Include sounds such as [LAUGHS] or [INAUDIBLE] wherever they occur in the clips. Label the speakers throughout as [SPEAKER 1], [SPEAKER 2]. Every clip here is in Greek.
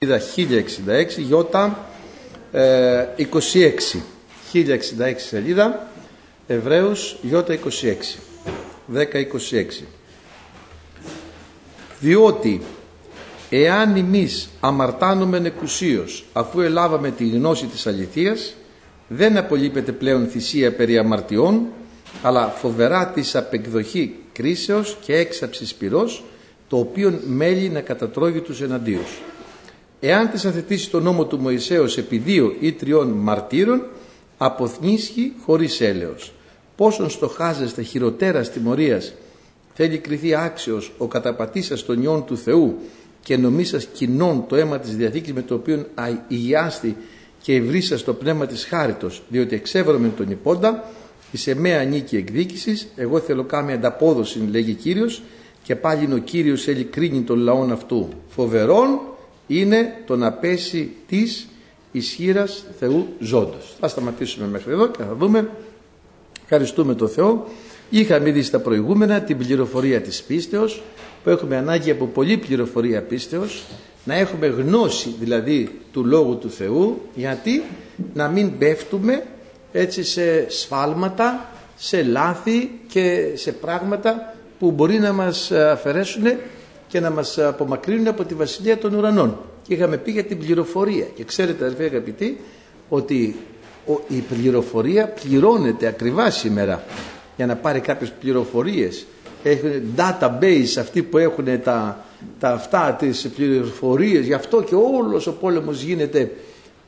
[SPEAKER 1] Είδα 1066, Ιώτα ε, 26. 1066 σελίδα, Εβραίους Ιώτα 26. 10-26. Διότι εάν εμείς αμαρτάνουμε εκουσίως αφού ελάβαμε τη γνώση της αληθείας δεν απολείπεται πλέον θυσία περί αμαρτιών αλλά φοβερά της απεκδοχή κρίσεως και έξαψης πυρός το οποίο μέλει να κατατρώγει τους εναντίους. Εάν της αθετήσει το νόμο του Μωυσέως επί δύο ή τριών μαρτύρων αποθνίσχει χωρίς έλεος. Πόσον στοχάζεστε χειροτέρας τιμωρίας θέλει κριθεί άξιος ο καταπατήσας των ιών του Θεού και νομίσας κοινών το αίμα της Διαθήκης με το οποίο υγιάστη και ευρύσας το πνεύμα της χάριτος διότι εξέβρωμεν τον υπόντα εις εμέα νίκη εκδίκησης εγώ θέλω κάμια ανταπόδοση λέγει Κύριος και πάλι ο Κύριος θέλει κρίνει τον λαόν αυτού φοβερόν είναι το να πέσει της ισχύρας Θεού ζώντος. Θα σταματήσουμε μέχρι εδώ και θα δούμε. Ευχαριστούμε τον Θεό. Είχαμε δει στα προηγούμενα την πληροφορία της πίστεως που έχουμε ανάγκη από πολλή πληροφορία πίστεως να έχουμε γνώση δηλαδή του Λόγου του Θεού γιατί να μην πέφτουμε έτσι σε σφάλματα, σε λάθη και σε πράγματα που μπορεί να μας αφαιρέσουν και να μας απομακρύνουν από τη βασιλεία των ουρανών. Και είχαμε πει για την πληροφορία. Και ξέρετε αδελφοί αγαπητοί ότι η πληροφορία πληρώνεται ακριβά σήμερα για να πάρει κάποιες πληροφορίες. Έχουν database αυτοί που έχουν τα, τα αυτά τις πληροφορίες. Γι' αυτό και όλος ο πόλεμος γίνεται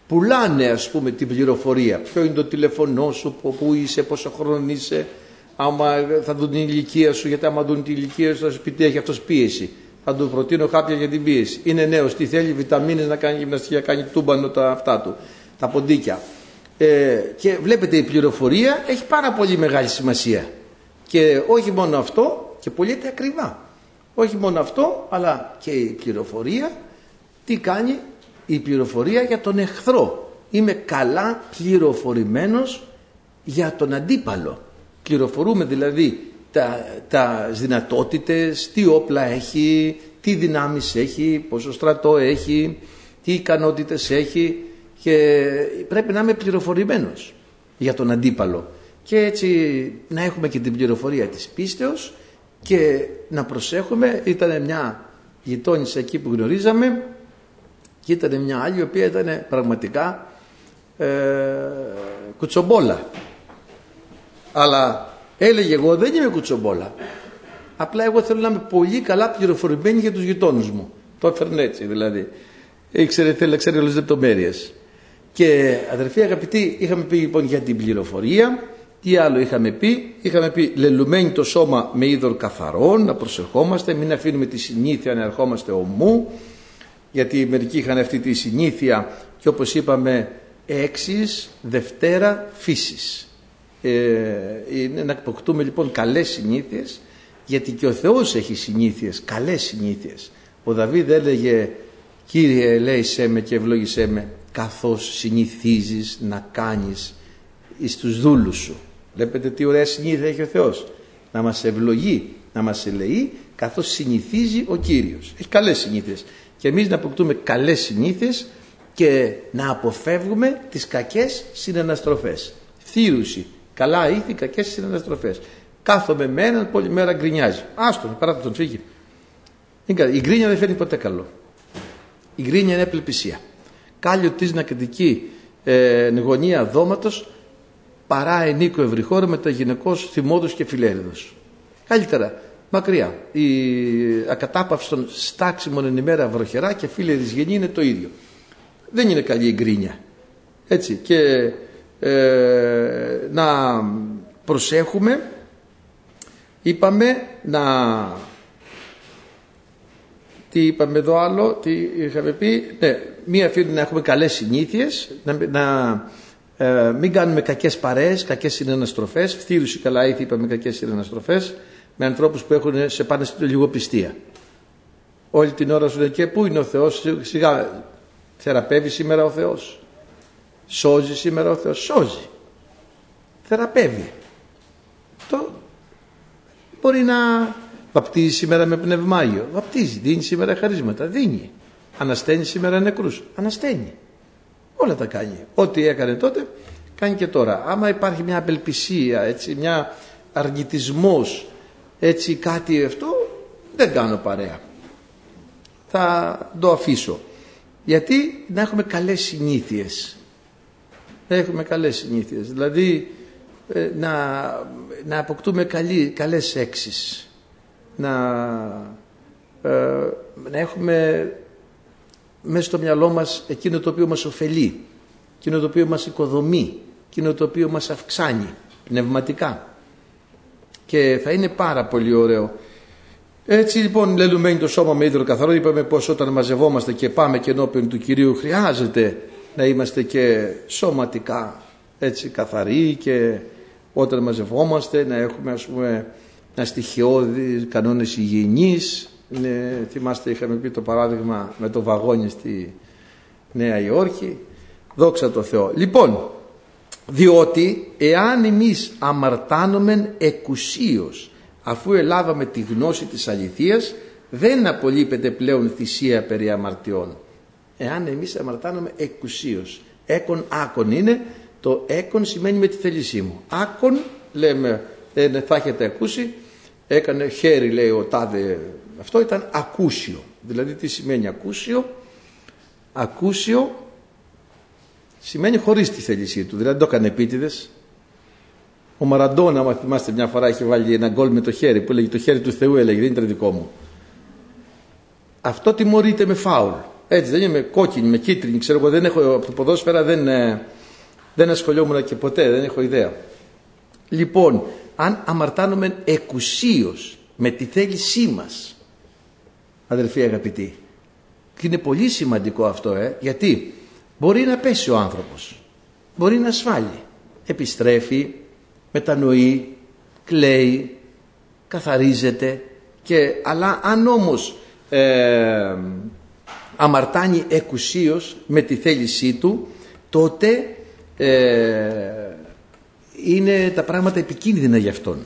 [SPEAKER 1] πουλάνε ας πούμε την πληροφορία. Ποιο είναι το τηλεφωνό σου, πού είσαι, πόσο χρόνο είσαι, άμα θα δουν την ηλικία σου, γιατί άμα δουν την ηλικία σου θα σου πει τι έχει αυτός πίεση θα του προτείνω κάποια για την πίεση. Είναι νέος, τι θέλει, βιταμίνες να κάνει γυμναστική, να κάνει τούμπανο τα αυτά του, τα ποντίκια. Ε, και βλέπετε η πληροφορία έχει πάρα πολύ μεγάλη σημασία. Και όχι μόνο αυτό, και πωλείται ακριβά. Όχι μόνο αυτό, αλλά και η πληροφορία, τι κάνει η πληροφορία για τον εχθρό. Είμαι καλά πληροφορημένος για τον αντίπαλο. Πληροφορούμε δηλαδή τα, τα δυνατότητες, τι όπλα έχει, τι δυνάμεις έχει, πόσο στρατό έχει, τι ικανότητες έχει και πρέπει να είμαι πληροφορημένος για τον αντίπαλο. Και έτσι να έχουμε και την πληροφορία της πίστεως και να προσέχουμε. Ήταν μια γειτόνισσα εκεί που γνωρίζαμε και ήταν μια άλλη η οποία ήταν πραγματικά ε, κουτσομπόλα. Αλλά Έλεγε εγώ δεν είμαι κουτσομπόλα. Απλά εγώ θέλω να είμαι πολύ καλά πληροφορημένη για τους γειτόνους μου. Το έφερνε έτσι δηλαδή. Ήξερε, θέλει να ξέρει όλες τις λεπτομέρειες. Και αδερφοί αγαπητοί είχαμε πει λοιπόν για την πληροφορία. Τι άλλο είχαμε πει; Είχαμε πει λελουμένη το σώμα με είδωρ καθαρό, να προσεχόμαστε, μην αφήνουμε τη συνήθεια να ερχόμαστε ομού. Γιατί μερικοί είχαν αυτή τη συνήθεια και όπως είπαμε έξις Δευτέρα φύσης ε, είναι να αποκτούμε λοιπόν καλές συνήθειες γιατί και ο Θεός έχει συνήθειες, καλές συνήθειες. Ο Δαβίδ έλεγε Κύριε ελέησέ με και ευλόγησέ με καθώς συνηθίζεις να κάνεις εις τους δούλους σου. Βλέπετε τι ωραία συνήθεια έχει ο Θεός. Να μας ευλογεί, να μας ελεεί καθώς συνηθίζει ο Κύριος. Έχει καλές συνήθειες. Και εμείς να αποκτούμε καλές συνήθειες και να αποφεύγουμε τις κακές συναναστροφές. Θύρουση, Καλά ήθη, κακέ συναναστροφές. Κάθομαι με έναν που όλη μέρα γκρινιάζει. Άστον, παρά τον φύγει. Η γκρίνια δεν φέρνει ποτέ καλό. Η γκρίνια είναι επληπισία. Κάλιο της να κριτική ε, γωνία δώματος παρά ενίκο ευρυχώρο με τα γυναικός θυμόδου και φιλέριδος. Καλύτερα, μακριά. Η ακατάπαυση των στάξιμων εν ημέρα βροχερά και φίλε της γενή είναι το ίδιο. Δεν είναι καλή η γκρίνια. Έτσι. Και ε, να προσέχουμε είπαμε να τι είπαμε εδώ άλλο τι είχαμε πει ναι, μία φίλη να έχουμε καλές συνήθειες να, να ε, μην κάνουμε κακές παρέες κακές συναναστροφές. Φτύρουση καλά ήθη είπαμε κακές συναναστροφές με ανθρώπους που έχουν σε πάνε στην λιγοπιστία. Όλη την ώρα σου λέει και πού είναι ο Θεός σιγά θεραπεύει σήμερα ο Θεός Σώζει σήμερα ο Θεός. Σώζει. Θεραπεύει. Το μπορεί να βαπτίζει σήμερα με πνευμάγιο. Βαπτίζει. Δίνει σήμερα χαρίσματα. Δίνει. Ανασταίνει σήμερα νεκρούς. Ανασταίνει. Όλα τα κάνει. Ό,τι έκανε τότε κάνει και τώρα. Άμα υπάρχει μια απελπισία, έτσι, μια αρνητισμός, έτσι κάτι αυτό, δεν κάνω παρέα. Θα το αφήσω. Γιατί να έχουμε καλές συνήθειες. Να έχουμε καλές συνήθειες. Δηλαδή ε, να, να αποκτούμε καλή, καλές έξεις. Να, ε, να έχουμε μέσα στο μυαλό μας εκείνο το οποίο μας ωφελεί, εκείνο το οποίο μας οικοδομεί, εκείνο το οποίο μας αυξάνει πνευματικά. Και θα είναι πάρα πολύ ωραίο. Έτσι λοιπόν λελουμένη το σώμα με ίδιο καθαρό είπαμε πως όταν μαζευόμαστε και πάμε και ενώπιον του Κυρίου χρειάζεται να είμαστε και σωματικά έτσι καθαροί και όταν μαζευόμαστε να έχουμε ας πούμε ένα στοιχειώδη κανόνες υγιεινής ναι, θυμάστε είχαμε πει το παράδειγμα με το βαγόνι στη Νέα Υόρκη. Δόξα τω Θεώ. Λοιπόν, διότι εάν εμείς αμαρτάνομεν εκουσίως αφού ελάβαμε τη γνώση της αληθείας δεν απολείπεται πλέον θυσία περί αμαρτιών. Εάν εμείς αμαρτάνομαι εκουσίως. Έκον άκον είναι, το έκον σημαίνει με τη θέλησή μου. Άκον λέμε, ε, θα έχετε ακούσει, έκανε χέρι λέει ο τάδε αυτό ήταν ακούσιο. Δηλαδή τι σημαίνει ακούσιο; Ακούσιο σημαίνει χωρίς τη θέλησή του. Δηλαδή δεν το έκανε επίτηδες. Ο Μαραντόνα, άμα θυμάστε μια φορά, είχε βάλει ένα γκολ με το χέρι που έλεγε το χέρι του Θεού, έλεγε δεν ήταν δικό μου. Αυτό τιμωρείται με φάουλ. Έτσι δεν είμαι κόκκινη, με κίτρινη, ξέρω εγώ, δεν έχω, από το ποδόσφαιρα δεν, ε, δεν ασχολιόμουν και ποτέ, δεν έχω ιδέα. Λοιπόν, αν αμαρτάνομαι εκουσίως με τη θέλησή μας αδελφοί αγαπητοί. Και είναι πολύ σημαντικό αυτό, ε, γιατί μπορεί να πέσει ο άνθρωπος, μπορεί να ασφάλει, επιστρέφει, μετανοεί, κλαίει, καθαρίζεται, και, αλλά αν όμως ε, αμαρτάνει εκουσίως με τη θέλησή του, τότε ε, είναι τα πράγματα επικίνδυνα για αυτόν.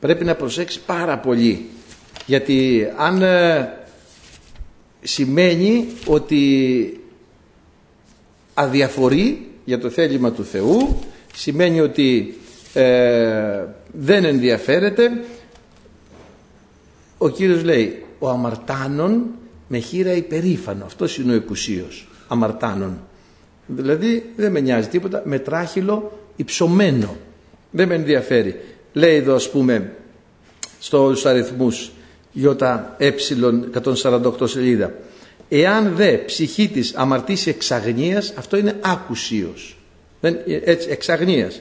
[SPEAKER 1] Πρέπει να προσέξει πάρα πολύ γιατί αν ε, σημαίνει ότι αδιαφορεί για το θέλημα του Θεού σημαίνει ότι ε, δεν ενδιαφέρεται ο Κύριος λέει ο αμαρτάνων με χείρα υπερήφανο αυτός είναι ο εκουσίος αμαρτάνων δηλαδή δεν με νοιάζει τίποτα με τράχυλο υψωμένο δεν με ενδιαφέρει λέει εδώ ας πούμε στους αριθμούς ΙΕ 148 σελίδα. Εάν δε ψυχή της αμαρτήσει εξαγνίας, αυτό είναι άκουσιος. Δεν, έτσι, εξαγνίας.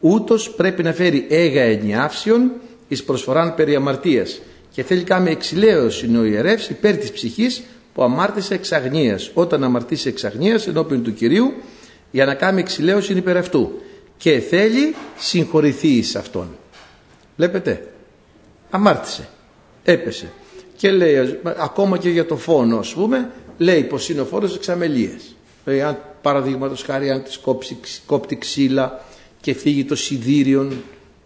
[SPEAKER 1] Ούτως πρέπει να φέρει έγα ενιάυσεων εις προσφοράν περί αμαρτίας. Και θέλει κάμε εξηλαίωση ο ιερεύς υπέρ της ψυχής που αμάρτησε εξαγνίας. Όταν αμαρτήσει εξαγνίας ενώπιον του Κυρίου για να κάνει εξηλαίωση υπέρ αυτού. Και θέλει συγχωρηθεί εις αυτόν. Βλέπετε. Αμάρτησε έπεσε. Και λέει, ακόμα και για το φόνο, ας πούμε, λέει πως είναι ο φόνος εξαμελίε. Δηλαδή, αν παραδείγματος χάρη, αν της κόψει, ξύλα και φύγει το σιδήριον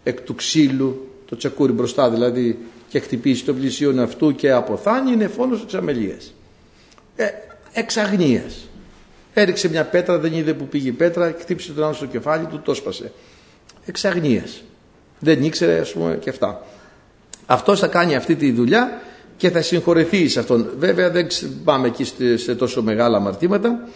[SPEAKER 1] εκ του ξύλου, το τσακούρι μπροστά δηλαδή, και χτυπήσει το πλησίον αυτού και αποθάνει, είναι φόνος εξαμελίε. Ε, εξαγνίας. Έριξε μια πέτρα, δεν είδε που πήγε η πέτρα, χτύπησε τον άλλο στο κεφάλι του, το σπασε. Εξαγνίας. Δεν ήξερε, ας πούμε, και αυτά. Αυτός θα κάνει αυτή τη δουλειά και θα συγχωρεθεί σε αυτόν. Βέβαια δεν πάμε εκεί σε τόσο μεγάλα αμαρτήματα.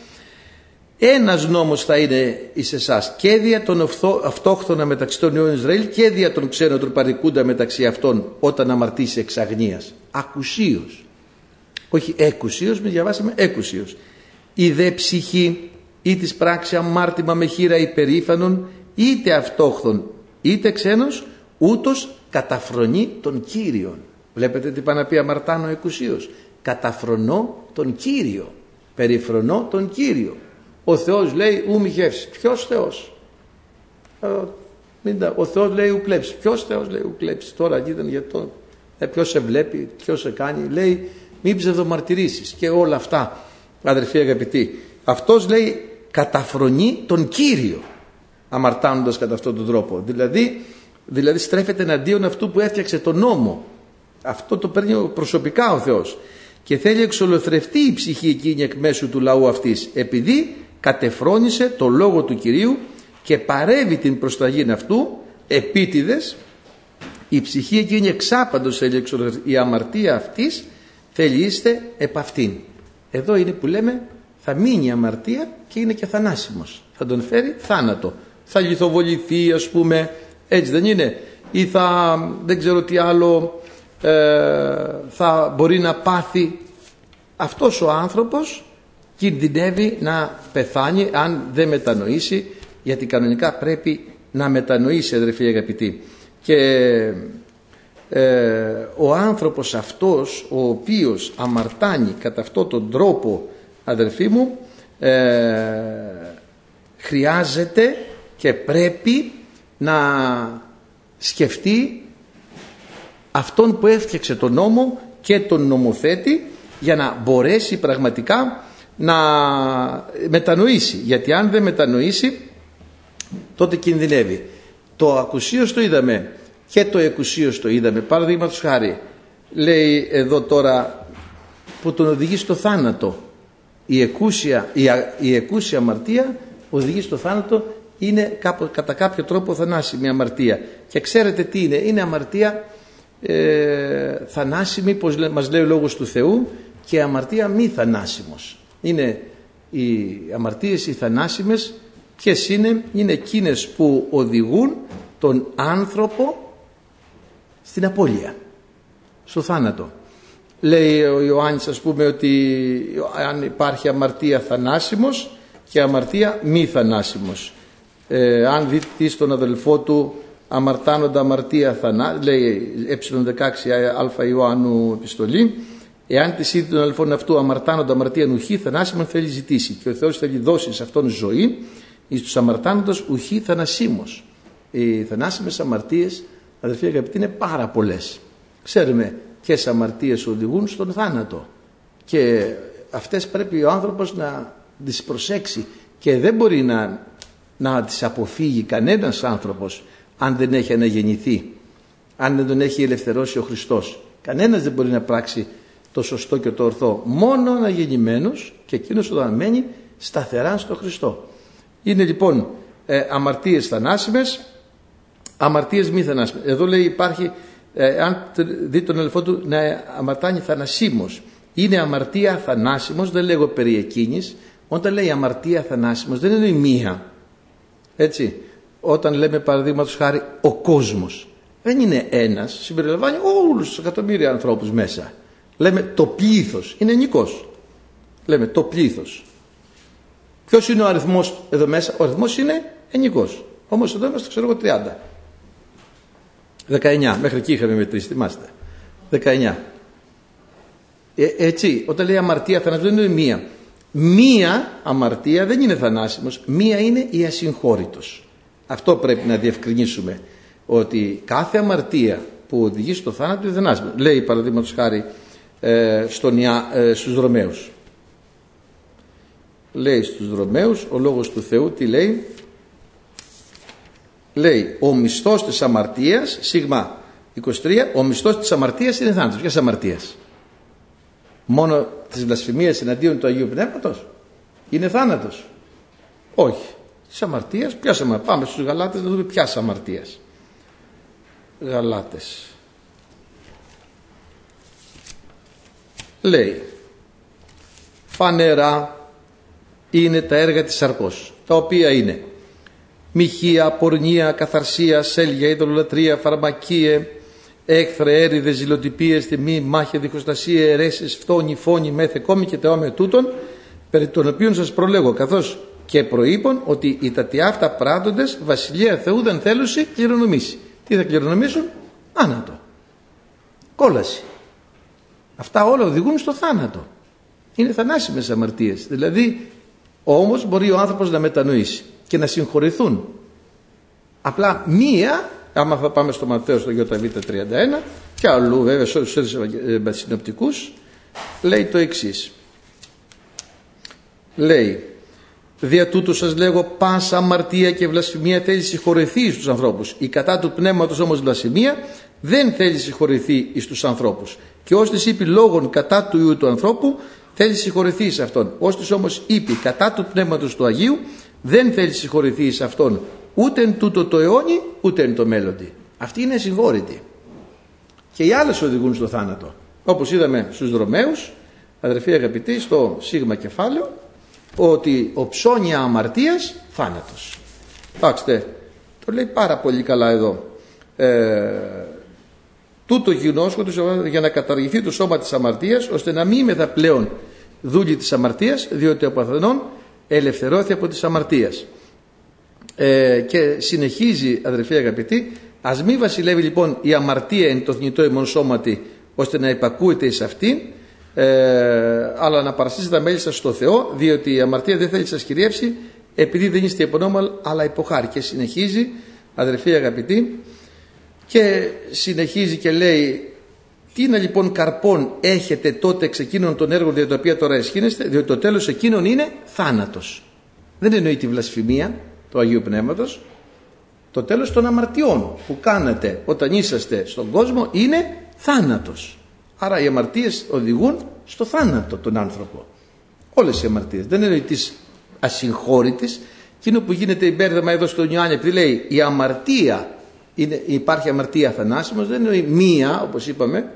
[SPEAKER 1] Ένας νόμος θα είναι εις εσάς και δια των αυτόχθονα μεταξύ των ιών Ισραήλ και δια των ξένων τροπαρικούντα μεταξύ αυτών όταν αμαρτήσει εξ αγνίας. Ακουσίως. Όχι έκουσίως, με διαβάσαμε έκουσίως. Η δε ψυχή ή της πράξη αμάρτημα με χείρα υπερήφανον είτε αυτόχθον είτε ξένος ούτως καταφρονεί τον Κύριον. Βλέπετε τι πάει να πει αμαρτάνω εκουσίως. Καταφρονώ τον Κύριο. Περιφρονώ τον Κύριο. Ο Θεός λέει ου μη γεύσεις. Ποιος Θεός; Ο Θεός λέει ου κλέψεις. Ποιος Θεός λέει ου κλέψεις. Τώρα ήταν για το... Ε, ποιος σε βλέπει, ποιος σε κάνει. Λέει μην ψευδομαρτυρήσεις και όλα αυτά. Αδερφοί αγαπητοί. Αυτός λέει καταφρονεί τον Κύριο αμαρτάνοντας κατά αυτόν τον τρόπο. Δηλαδή Δηλαδή στρέφεται εναντίον αυτού που έφτιαξε τον νόμο. Αυτό το παίρνει προσωπικά ο Θεός. και θέλει εξολοθρευτεί η ψυχή εκείνη εκ μέσου του λαού αυτής επειδή κατεφρόνησε το λόγο του Κυρίου και παρεύει την προσταγή αυτού επίτηδες η ψυχή εκείνη εξάπαντος θέλει η αμαρτία αυτής θέλει είστε επ' αυτήν. Εδώ είναι που λέμε θα μείνει η αμαρτία και είναι και θανάσιμος. Θα τον φέρει θάνατο. Θα λιθοβοληθεί ας πούμε έτσι δεν είναι ή θα δεν ξέρω τι άλλο ε, θα μπορεί να πάθει αυτός ο άνθρωπος κινδυνεύει να πεθάνει αν δεν μετανοήσει γιατί κανονικά πρέπει να μετανοήσει αδερφοί αγαπητοί. Και ε, ο άνθρωπος αυτός ο οποίος αμαρτάνει κατά αυτόν τον τρόπο αδερφοί μου ε, χρειάζεται και πρέπει να σκεφτεί αυτόν που έφτιαξε τον νόμο και τον νομοθέτη για να μπορέσει πραγματικά να μετανοήσει. Γιατί αν δεν μετανοήσει τότε κινδυνεύει. Το ακουσίως το είδαμε και το εκουσίως το είδαμε. Παραδείγματος χάρη λέει εδώ τώρα που τον οδηγεί στο θάνατο. Η εκούσια, η, η εκούσια αμαρτία οδηγεί στο θάνατο είναι κάπου, κατά κάποιο τρόπο θανάσιμη αμαρτία. Και ξέρετε τι είναι. Είναι αμαρτία ε, θανάσιμη πως μας λέει ο λόγος του Θεού και αμαρτία μη θανάσιμος είναι οι αμαρτίες οι θανάσιμες ποιες είναι είναι εκείνες που οδηγούν τον άνθρωπο στην απώλεια στο θάνατο λέει ο Ιωάννης ας πούμε ότι αν υπάρχει αμαρτία θανάσιμος και αμαρτία μη θανάσιμος ε, αν δει στον αδελφό του αμαρτάνοντα αμαρτία θανά, λέει ε16 α Ιωάννου επιστολή, εάν της είδη των αδελφών αυτού αμαρτάνοντα αμαρτία νουχή θανάσιμον θέλει ζητήσει και ο Θεός θέλει δώσει σε αυτόν ζωή εις τους αμαρτάνοντος ουχή θανασίμος. Οι θανάσιμες αμαρτίες αδελφοί αγαπητοί είναι πάρα πολλές. Ξέρουμε ποιες αμαρτίες οδηγούν στον θάνατο και αυτές πρέπει ο άνθρωπος να τις προσέξει και δεν μπορεί να, να τις αποφύγει κανένας άνθρωπος αν δεν έχει αναγεννηθεί, αν δεν τον έχει ελευθερώσει ο Χριστός. Κανένας δεν μπορεί να πράξει το σωστό και το ορθό. Μόνο αναγεννημένος και εκείνος όταν μένει σταθερά στο Χριστό. Είναι λοιπόν ε, αμαρτίες θανάσιμες, αμαρτίες μη θανάσιμες. Εδώ λέει υπάρχει, ε, αν δει τον ελεφό του να αμαρτάνει θανασίμος. Είναι αμαρτία θανάσιμος, δεν λέγω περί εκείνης. Όταν λέει αμαρτία θανάσιμος δεν είναι η μία. Έτσι όταν λέμε παραδείγματος χάρη ο κόσμος δεν είναι ένας, συμπεριλαμβάνει όλους τους εκατομμύρια ανθρώπους μέσα. Λέμε το πλήθος, είναι νικός. Λέμε το πλήθος. Ποιος είναι ο αριθμός εδώ μέσα, ο αριθμός είναι ενικός. Όμως εδώ είμαστε ξέρω εγώ 30. 19, μέχρι εκεί είχαμε μετρήσει, θυμάστε. 19. Ε, έτσι, όταν λέει αμαρτία θανάσιμος δεν είναι μία. Μία αμαρτία δεν είναι θανάσιμος, μία είναι η ασυγχώρητος. Αυτό πρέπει να διευκρινίσουμε ότι κάθε αμαρτία που οδηγεί στο θάνατο δεν άσπρη. Λέει παραδείγματος χάρη ε, στον, ε, στους Ρωμαίους. Λέει στους Ρωμαίους ο λόγος του Θεού τι λέει; Λέει ο μισθός της αμαρτίας, σίγμα 23, ο μισθός της αμαρτίας είναι θάνατος. Ποιας αμαρτίας; Μόνο της βλασφημίας εναντίον του Αγίου Πνεύματος; Είναι θάνατος; Όχι της αμαρτίας. Ποιας αμαρτίας. Πάμε στους Γαλάτες να δούμε ποιας αμαρτίας. Γαλάτες. Λέει φανερά είναι τα έργα της σαρκός τα οποία είναι μοιχεία, πορνεία, καθαρσία, σέλια, ειδωλολατρία, φαρμακίε, έκθρε, έρηδες, ζηλοτυπίες, τιμή, μάχη, διχοστασία, αιρέσεις, φτώνη, φόνη, μέθε, κόμη και τεόμαι τούτων, περί των οποίων σας προλέγω, καθώς και προείπων ότι οι τατιάφτα πράττοντες βασιλεία Θεού δεν θέλουσι κληρονομήσει. Τι θα κληρονομήσουν; Άνατο. Κόλαση. Αυτά όλα οδηγούν στο θάνατο. Είναι θανάσιμες αμαρτίες. Δηλαδή όμως μπορεί ο άνθρωπος να μετανοήσει και να συγχωρηθούν. Απλά μία, άμα θα πάμε στο Ματθαίο στο ΙΒ31 και αλλού βέβαια στους συνοπτικούς, λέει το εξής. Λέει Δια τούτου σας λέγω πάσα αμαρτία και βλασφημία θέλει συγχωρεθεί στους ανθρώπους. Η κατά του πνεύματος όμως βλασφημία δεν θέλει συγχωρηθεί εις τους ανθρώπους. Και ως της είπε λόγων κατά του Ιού του ανθρώπου, θέλει συγχωρηθεί σε αυτόν. Ως της όμως είπε κατά του Πνεύματος του Αγίου, δεν θέλει συγχωρηθεί σε αυτόν ούτε εν τούτο το αιώνι, ούτε εν το μέλλοντι. Αυτή είναι συγχώρητη. Και οι άλλες οδηγούν στο θάνατο. Όπως είδαμε στους δρομέους, αδερφοί αγαπητοί, στο σίγμα κεφάλαιο, ότι ο ψώνια αμαρτίας θάνατος. Κοιτάξτε, το λέει πάρα πολύ καλά εδώ. Ε, τούτο γινώσκο για να καταργηθεί το σώμα της αμαρτίας ώστε να μην μεθα πλέον δούλη της αμαρτίας διότι ο παθενών ελευθερώθη από της αμαρτίας. Ε, και συνεχίζει αδερφοί αγαπητοί ας μη βασιλεύει λοιπόν η αμαρτία εν το θνητό ημών σώματι ώστε να υπακούεται εις αυτήν ε, αλλά να παρασύσει τα μέλη σας στο Θεό διότι η αμαρτία δεν θέλει σας κυριεύσει επειδή δεν είστε υπονόμαλ αλλά υποχάρη και συνεχίζει αδερφοί αγαπητοί και συνεχίζει και λέει τι είναι λοιπόν καρπών έχετε τότε εξ εκείνων των έργων για τα οποία τώρα εσχύνεστε διότι το τέλος εκείνων είναι θάνατος δεν εννοεί τη βλασφημία του Αγίου Πνεύματος. Το τέλος των αμαρτιών που κάνετε όταν είσαστε στον κόσμο είναι θάνατος. Άρα οι αμαρτίες οδηγούν στο θάνατο τον άνθρωπο. Όλες οι αμαρτίες. Δεν εννοεί τις ασυγχώρητες εκείνο που γίνεται υπέρδεμα εδώ στον Ιωάννη επειδή λέει η αμαρτία είναι, υπάρχει αμαρτία θανάσιμος δεν είναι μία όπως είπαμε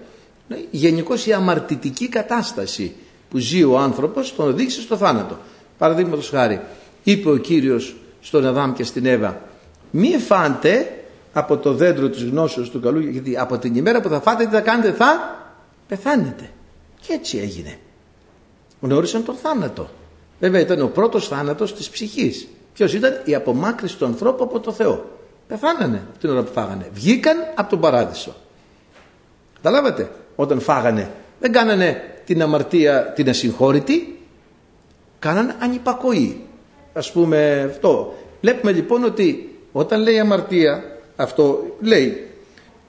[SPEAKER 1] γενικώς η αμαρτητική κατάσταση που ζει ο άνθρωπος τον οδήγησε στο θάνατο. Παραδείγματος χάρη είπε ο Κύριος στον Αδάμ και στην Εύα μη φάντε από το δέντρο της γνώσεως του καλού γιατί από την ημέρα που θα φάτε τι θα κάνετε θα πεθάνετε και έτσι έγινε. Γνώρισαν τον θάνατο. Βέβαια ήταν ο πρώτος θάνατος της ψυχής. Ποιος ήταν; Η απομάκρυση του ανθρώπου από το Θεό Πεθάνανε την ώρα που φάγανε. Βγήκαν από τον παράδεισο. Καταλάβατε; Όταν φάγανε δεν κάνανε την αμαρτία την ασυγχώρητη. Κάνανε ανυπακοή. Ας πούμε αυτό. Βλέπουμε λοιπόν ότι όταν λέει αμαρτία αυτό λέει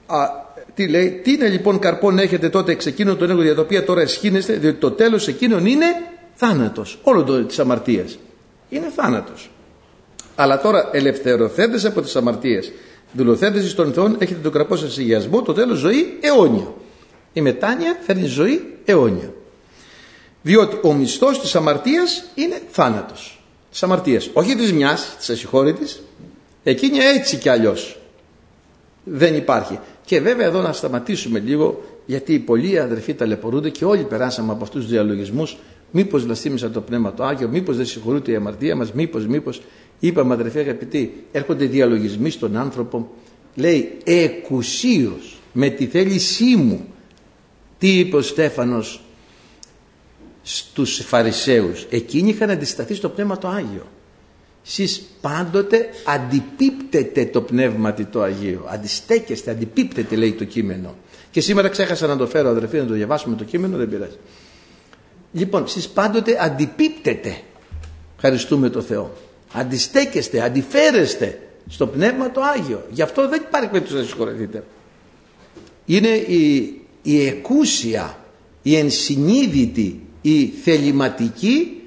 [SPEAKER 1] α, τι λέει, τι είναι λοιπόν καρπόν έχετε τότε εξ εκείνων των έργων για τα οποία τώρα εσχύνεστε, διότι το τέλος εκείνων είναι θάνατος, όλο το της αμαρτίας. Είναι θάνατος. Αλλά τώρα ελευθερωθέντες από τις αμαρτίες, δουλοθέντες των Θεών, έχετε τον κραπό σας υγιασμό, το τέλος ζωή αιώνιο. Η μετάνοια φέρνει ζωή αιώνιο. Διότι ο μισθός της αμαρτίας είναι θάνατος. Της αμαρτίας. Όχι της μιας, της ασυγχώρητης. Εκείνη έτσι κι αλλιώς. Δεν υπάρχει. Και βέβαια εδώ να σταματήσουμε λίγο γιατί πολλοί αδερφοί ταλαιπωρούνται και όλοι περάσαμε από αυτούς τους διαλογισμούς μήπως βλαστήμισα το Πνεύμα το Άγιο, μήπως δεν συγχωρούνται η αμαρτία μας, μήπως, μήπως Είπαμε αδερφέ αγαπητοί, έρχονται διαλογισμοί στον άνθρωπο, λέει εκουσίως με τη θέλησή μου. Τι είπε ο Στέφανος στους Φαρισαίους, εκείνοι είχαν αντισταθεί στο Πνεύμα το Άγιο. Εσείς πάντοτε αντιπίπτετε το Πνεύμα το Αγίο, αντιστέκεστε, αντιπίπτετε λέει το κείμενο. Και σήμερα ξέχασα να το φέρω αδερφοί να το διαβάσουμε το κείμενο, δεν πειράζει. Λοιπόν, εσείς πάντοτε αντιπίπτετε, ευχαριστούμε το Θεό αντιστέκεστε, αντιφέρεστε στο Πνεύμα το Άγιο. Γι' αυτό δεν υπάρχει περίπτωση να συγχωρεθείτε. Είναι η, η εκούσια, η ενσυνείδητη, η θεληματική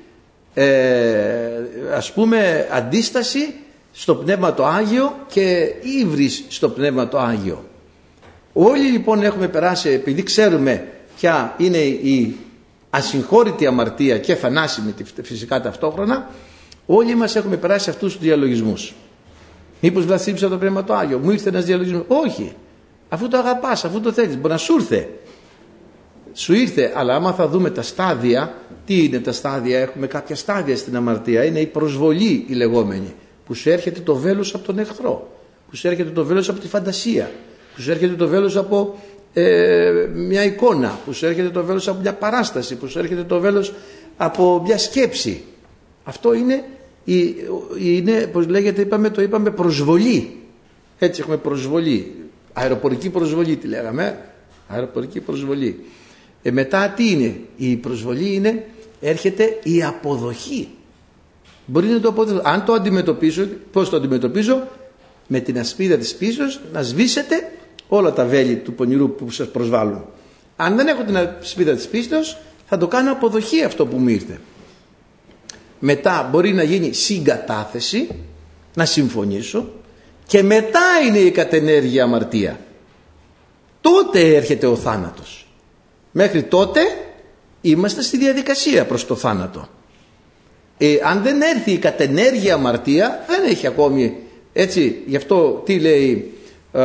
[SPEAKER 1] ε, ας πούμε αντίσταση στο Πνεύμα το Άγιο και ύβρις στο Πνεύμα το Άγιο. Όλοι λοιπόν έχουμε περάσει επειδή ξέρουμε ποια είναι η ασυγχώρητη αμαρτία και θανάσιμη φυσικά ταυτόχρονα Όλοι μας έχουμε περάσει αυτούς τους διαλογισμούς. Μήπως βλασίψα το Πνεύμα το Άγιο. Μου ήρθε ένας διαλογισμός. Όχι. Αφού το αγαπάς, αφού το θέλεις. Μπορεί να σου ήρθε. Σου ήρθε, αλλά άμα θα δούμε τα στάδια, τι είναι τα στάδια, έχουμε κάποια στάδια στην αμαρτία. Είναι η προσβολή η λεγόμενη. Που σου έρχεται το βέλος από τον εχθρό. Που σου έρχεται το βέλος από τη φαντασία. Που σου έρχεται το βέλος από ε, μια εικόνα. Που σου έρχεται το βέλος από μια παράσταση. Που σου έρχεται το βέλος από μια σκέψη. Αυτό είναι είναι, πώς λέγεται, είπαμε, το είπαμε προσβολή. Έτσι έχουμε προσβολή. Αεροπορική προσβολή τη λέγαμε. Αεροπορική προσβολή. Ε, μετά τι είναι; Η προσβολή είναι, έρχεται η αποδοχή. Μπορεί να το αποδεχτώ. Αν το αντιμετωπίσω, πώς το αντιμετωπίζω, με την ασπίδα της πίσης να σβήσετε όλα τα βέλη του πονηρού που σας προσβάλλουν. Αν δεν έχω την ασπίδα της πίστης, θα το κάνω αποδοχή αυτό που μου ήρθε μετά μπορεί να γίνει συγκατάθεση να συμφωνήσω και μετά είναι η κατενέργεια αμαρτία τότε έρχεται ο θάνατος. Μέχρι τότε είμαστε στη διαδικασία προς το θάνατο. Ε, αν δεν έρθει η κατενέργεια αμαρτία δεν έχει ακόμη έτσι γι' αυτό τι λέει ε,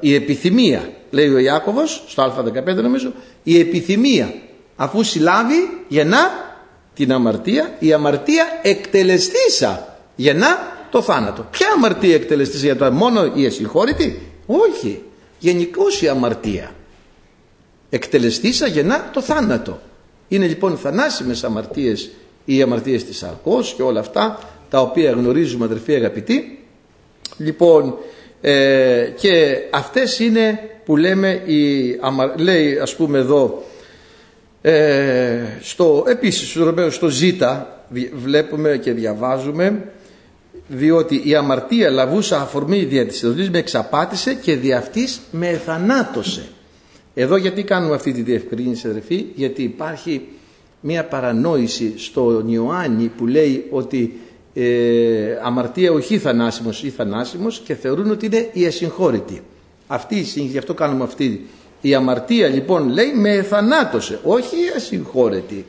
[SPEAKER 1] η επιθυμία λέει ο Ιάκωβος στο α15 νομίζω η επιθυμία αφού συλλάβει γεννά την αμαρτία η αμαρτία εκτελεστήσα γεννά το θάνατο. Ποια αμαρτία εκτελεστήσα για το μόνο η ασυγχώρητη όχι. Γενικώς η αμαρτία εκτελεστήσα γεννά το θάνατο. Είναι λοιπόν θανάσιμες αμαρτίες οι αμαρτίες της αρκός και όλα αυτά τα οποία γνωρίζουμε αδερφοί αγαπητοί. Λοιπόν ε, και αυτές είναι που λέμε η, λέει ας πούμε εδώ ε, στο, επίσης στο Ζ βλέπουμε και διαβάζουμε διότι η αμαρτία λαβούσα αφορμή δια της με εξαπάτησε και δι' αυτής με θανάτωσε εδώ γιατί κάνουμε αυτή τη διευκρίνηση αδερφοί; Γιατί υπάρχει μια παρανόηση στο Ιωάννη που λέει ότι ε, αμαρτία όχι θανάσιμος ή θανάσιμος και θεωρούν ότι είναι η ασυγχώρητη. Αυτή η γι' αυτό κάνουμε αυτή. Η αμαρτία λοιπόν λέει με θανάτωσε, όχι η ασυγχώρητη.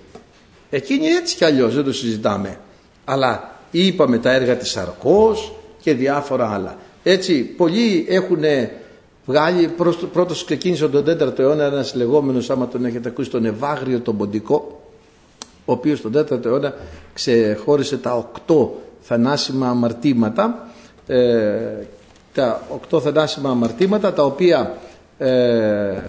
[SPEAKER 1] Εκείνη έτσι κι αλλιώς δεν το συζητάμε. Αλλά είπαμε τα έργα της Αρκός και διάφορα άλλα. Έτσι πολλοί έχουν βγάλει, πρώτος ξεκίνησε τον 4ο αιώνα ένας λεγόμενος άμα τον έχετε ακούσει τον Ευάγριο τον Ποντικό ο οποίος τον 4ο αιώνα ξεχώρισε τα οκτώ θανάσιμα αμαρτήματα ε, τα οκτώ θανάσιμα αμαρτήματα τα οποία ε,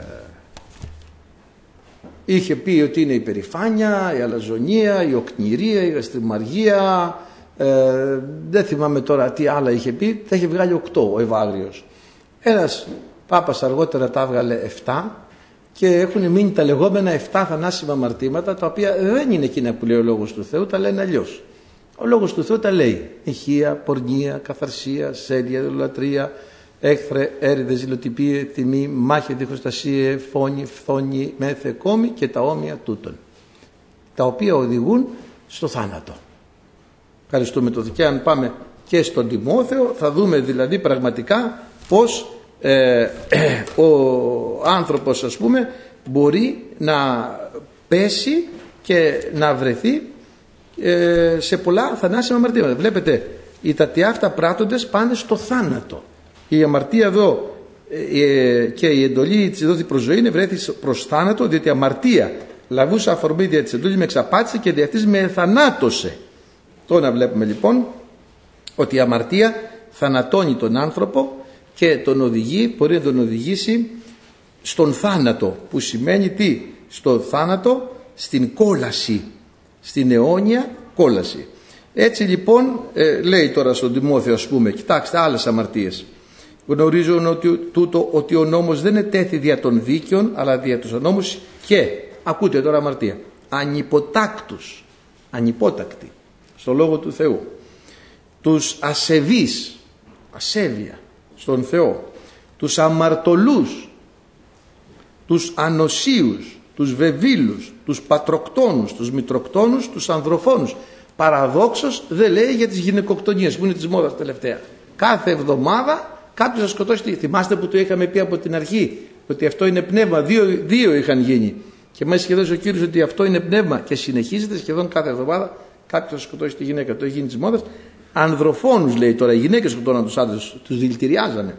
[SPEAKER 1] είχε πει ότι είναι η περηφάνεια, η αλαζονία, η οκνηρία, η γαστριμαργία ε, δεν θυμάμαι τώρα τι άλλα είχε πει. Τα είχε βγάλει οκτώ ο Ευάγριος. Ένας Πάπας αργότερα τα έβγαλε 7 και έχουν μείνει τα λεγόμενα 7 θανάσιμα αμαρτήματα τα οποία δεν είναι εκείνα που λέει ο Λόγος του Θεού, τα λένε αλλιώς. Ο Λόγος του Θεού τα λέει. Ηχεία, πορνεία, καθαρσία, σέλια, δολατρία, έχθρε, έρηδε, ζηλοτυπίε, τιμή, μάχη, διχοστασίε, φόνη, φθόνη, μέθε, κόμη και τα όμοια τούτων τα οποία οδηγούν στο θάνατο. Ευχαριστούμε το και αν πάμε και στον Τιμόθεο θα δούμε δηλαδή πραγματικά πως ε, [CLEARS THROAT] ο άνθρωπος ας πούμε μπορεί να πέσει και να βρεθεί ε, σε πολλά θανάσιμα αμαρτήματα. Βλέπετε, οι τατιάφτα πράττοντες πάνε στο θάνατο. Η αμαρτία εδώ ε, και η εντολή της εδώ προς ζωή είναι βρέθη προς θάνατο διότι η αμαρτία λαβούσα αφορμή δια της εντολής με εξαπάτησε και δια με θανάτωσε. Τώρα βλέπουμε λοιπόν ότι η αμαρτία θανατώνει τον άνθρωπο και τον οδηγεί, μπορεί να τον οδηγήσει στον θάνατο που σημαίνει τι, στο θάνατο στην κόλαση, στην αιώνια κόλαση. Έτσι λοιπόν ε, λέει τώρα στον Τιμόθεο ας πούμε, κοιτάξτε άλλες αμαρτίες. Γνωρίζουν ότι, τούτο, ότι ο νόμος δεν ετέθη δια των δίκαιων αλλά δια τους νόμους και, ακούτε τώρα αμαρτία, ανυποτάκτους, ανυπότακτοι στο Λόγο του Θεού. Τους ασεβείς, ασέβεια, στον Θεό. Τους αμαρτωλούς τους ανοσίους τους βεβίλους τους πατροκτόνους τους μητροκτόνους τους ανδροφόνους. Παραδόξως δεν λέει για τις γυναικοκτονίες που είναι της μόδας τελευταία. Κάθε εβδομάδα κάποιος θα σκοτώσει θυμάστε που το είχαμε πει από την αρχή ότι αυτό είναι πνεύμα. Δύο, δύο είχαν γίνει. Και μέσα σχεδόν ο Κύριος ότι αυτό είναι πνεύμα. Και συνεχίζεται σχεδόν κάθε εβδομάδα κάποιος θα σκοτώσει τη γυναίκα. Το έχει γίνει της μόδας. Ανδροφόνους λέει τώρα οι γυναίκες σκοτώναν τους άντρες τους δηλητηριάζανε.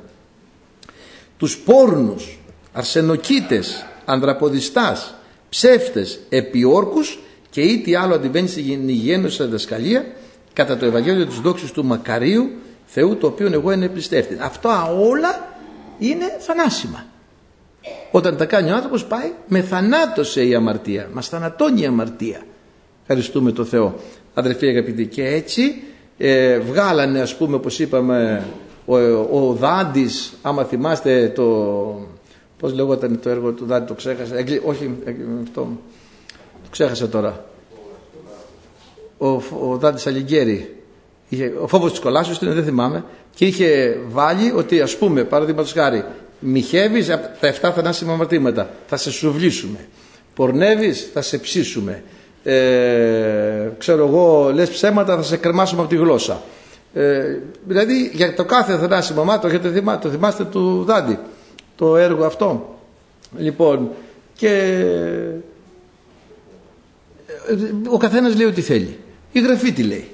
[SPEAKER 1] Τους πόρνους αρσενοκίτες ανδραποδιστάς ψεύτες επιόρκους και ή τι άλλο αντιβαίνει στην υγιένωση διδασκαλία κατά το Ευαγγέλιο της δόξης του Μακαρίου Θεού το οποίο εγώ είναι πιστεύτη αυτά όλα είναι θανάσιμα. Όταν τα κάνει ο άνθρωπος πάει με θανάτωσε η αμαρτία. Μας θανατώνει η αμαρτία. Ευχαριστούμε το Θεό. Αδερφοί αγαπητοί και έτσι ε, βγάλανε ας πούμε όπως είπαμε ο, ο Δάντης άμα θυμάστε το πώς λεγόταν το έργο του Δάντη το ξέχασα. Εγκλη, όχι αυτό το ξέχασα τώρα. Ο, ο Δάντης Αλιγκέρη είχε, ο φόβος της κολάσεως δεν θυμάμαι και είχε βάλει ότι ας πούμε παραδείγματος χάρη μοιχεύεις τα 7 θανάσιμα αμαρτήματα θα σε σουβλήσουμε πορνεύεις θα σε ψήσουμε ε, ξέρω εγώ, λες ψέματα θα σε κρεμάσουμε από τη γλώσσα. Ε, δηλαδή για το κάθε θανάσιμο μάτο, το, θυμάστε του Δάντη, το έργο αυτό. Λοιπόν, και ε, ο καθένας λέει ό,τι θέλει. Η Γραφή τι λέει.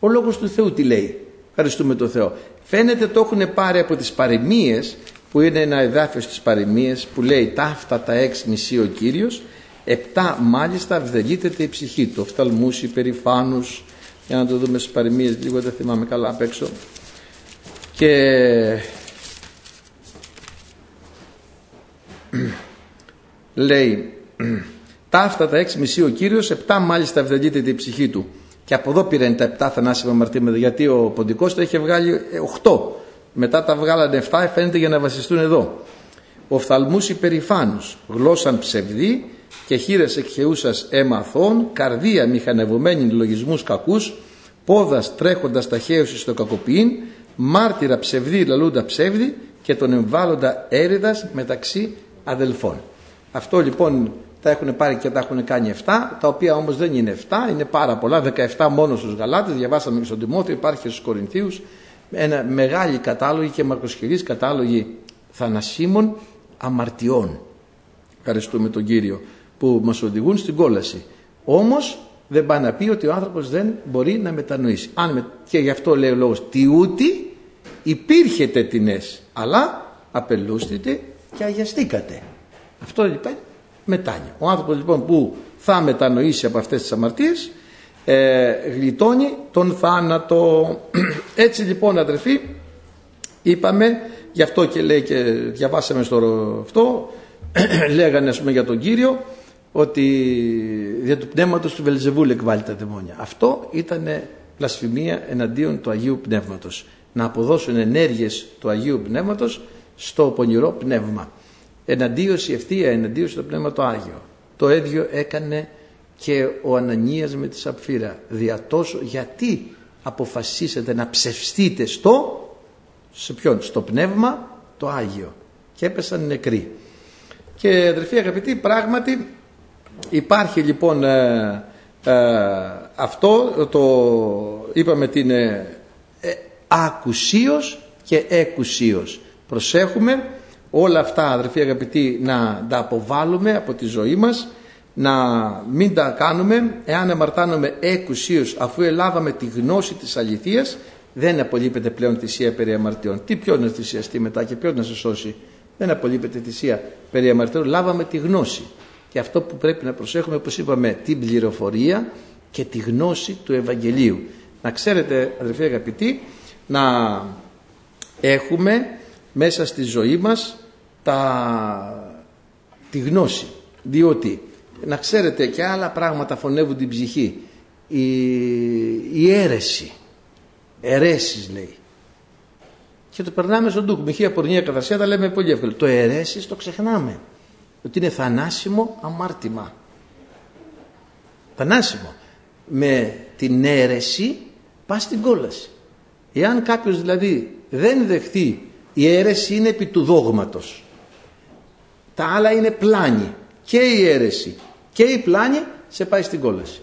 [SPEAKER 1] Ο Λόγος του Θεού τι λέει; Ευχαριστούμε τον Θεό. Φαίνεται το έχουν πάρει από τις παροιμίες που είναι ένα εδάφιος στις παροιμίες που λέει ταύτα τα έξι μισή ο Κύριος επτά μάλιστα αυδελίτεται η ψυχή του οφθαλμούς υπερηφάνους για να το δούμε στις παροιμίες λίγο δεν θυμάμαι καλά απ' έξω και [CLEARS THROAT] λέει [CLEARS THROAT] ταύτα τα έξι μισή ο Κύριος επτά μάλιστα αυδελίτεται η ψυχή του και από εδώ πήραν τα επτά θανάσιμα μαρτύρματα γιατί ο Ποντικός τα είχε βγάλει οχτώ. Μετά τα βγάλανε 7 φαίνεται για να βασιστούν εδώ. Οφθαλμούς υπερηφάνους γλώσσαν ψευδή και χείρες εκχεούσας έμαθών καρδία μηχανευωμένη λογισμούς κακούς πόδας τρέχοντας ταχαίωση στο κακοποιήν μάρτυρα ψευδή λαλούντα ψεύδι και τον εμβάλλοντα έρηδας μεταξύ αδελφών. Αυτό λοιπόν τα έχουν πάρει και τα έχουν κάνει 7, τα οποία όμως δεν είναι 7, είναι πάρα πολλά, 17 μόνο στους Γαλάτες, διαβάσαμε και στον Τιμόθεο, υπάρχει και στους Κορινθίους, ένα μεγάλη κατάλογη και μακροσχερής κατάλογη θανασίμων αμαρτιών. Ευχαριστούμε τον Κύριο που μας οδηγούν στην κόλαση. Όμως δεν πάει να πει ότι ο άνθρωπος δεν μπορεί να μετανοήσει. Αν Και γι' αυτό λέει ο λόγος τι ούτι υπήρχε τετινές αλλά απελούστητε και αγιαστήκατε. Αυτό λοιπόν μετάνοια. Ο άνθρωπος λοιπόν που θα μετανοήσει από αυτές τις αμαρτίες ε, γλιτώνει τον θάνατο. [CLEARS THROAT] Έτσι λοιπόν αδερφοί είπαμε γι' αυτό και λέει και διαβάσαμε στο αυτό [CLEARS THROAT] λέγανε ας πούμε για τον Κύριο ότι δια του πνεύματος του Βελζεβούλ εκβάλλει τα δαιμόνια. Αυτό ήταν πλασφημία εναντίον του Αγίου Πνεύματος. Να αποδώσουν ενέργειες του Αγίου Πνεύματος στο πονηρό πνεύμα εναντίωση ευθεία, εναντίωση το Πνεύμα το Άγιο. Το ίδιο έκανε και ο Ανανίας με τη Σαπφύρα. Δια τόσο γιατί αποφασίσετε να ψευστείτε στο, σε ποιον, στο Πνεύμα το Άγιο. Και έπεσαν νεκροί. Και αδερφοί αγαπητοί πράγματι υπάρχει λοιπόν ε, ε, αυτό το είπαμε την ε, ε ακουσίως και εκουσίως. Προσέχουμε όλα αυτά αδερφοί αγαπητοί να τα αποβάλουμε από τη ζωή μας να μην τα κάνουμε. Εάν αμαρτάνουμε εκουσίως αφού ελάβαμε τη γνώση της αληθείας δεν απολείπεται πλέον θυσία περί αμαρτιών. Τι ποιο να θυσιαστεί μετά και ποιος να σε σώσει; Δεν απολείπεται θυσία περί αμαρτιών. Λάβαμε τη γνώση. Και αυτό που πρέπει να προσέχουμε όπως είπαμε την πληροφορία και τη γνώση του Ευαγγελίου. Να ξέρετε αδερφοί αγαπητοί να έχουμε μέσα στη ζωή μας τα, τη γνώση. Διότι να ξέρετε και άλλα πράγματα φωνεύουν την ψυχή. Η, η αίρεση. Αιρέσεις λέει. Και το περνάμε στον ντούκ μοιχεία πορνεία κατασία τα λέμε πολύ εύκολα. Το αιρέσεις το ξεχνάμε. Ότι είναι θανάσιμο αμάρτημα. Θανάσιμο. Με την αίρεση πας στην κόλαση. Εάν κάποιος δηλαδή δεν δεχτεί η αίρεση είναι επί του δόγματος τα άλλα είναι πλάνη. Και η αίρεση και η πλάνη σε πάει στην κόλαση.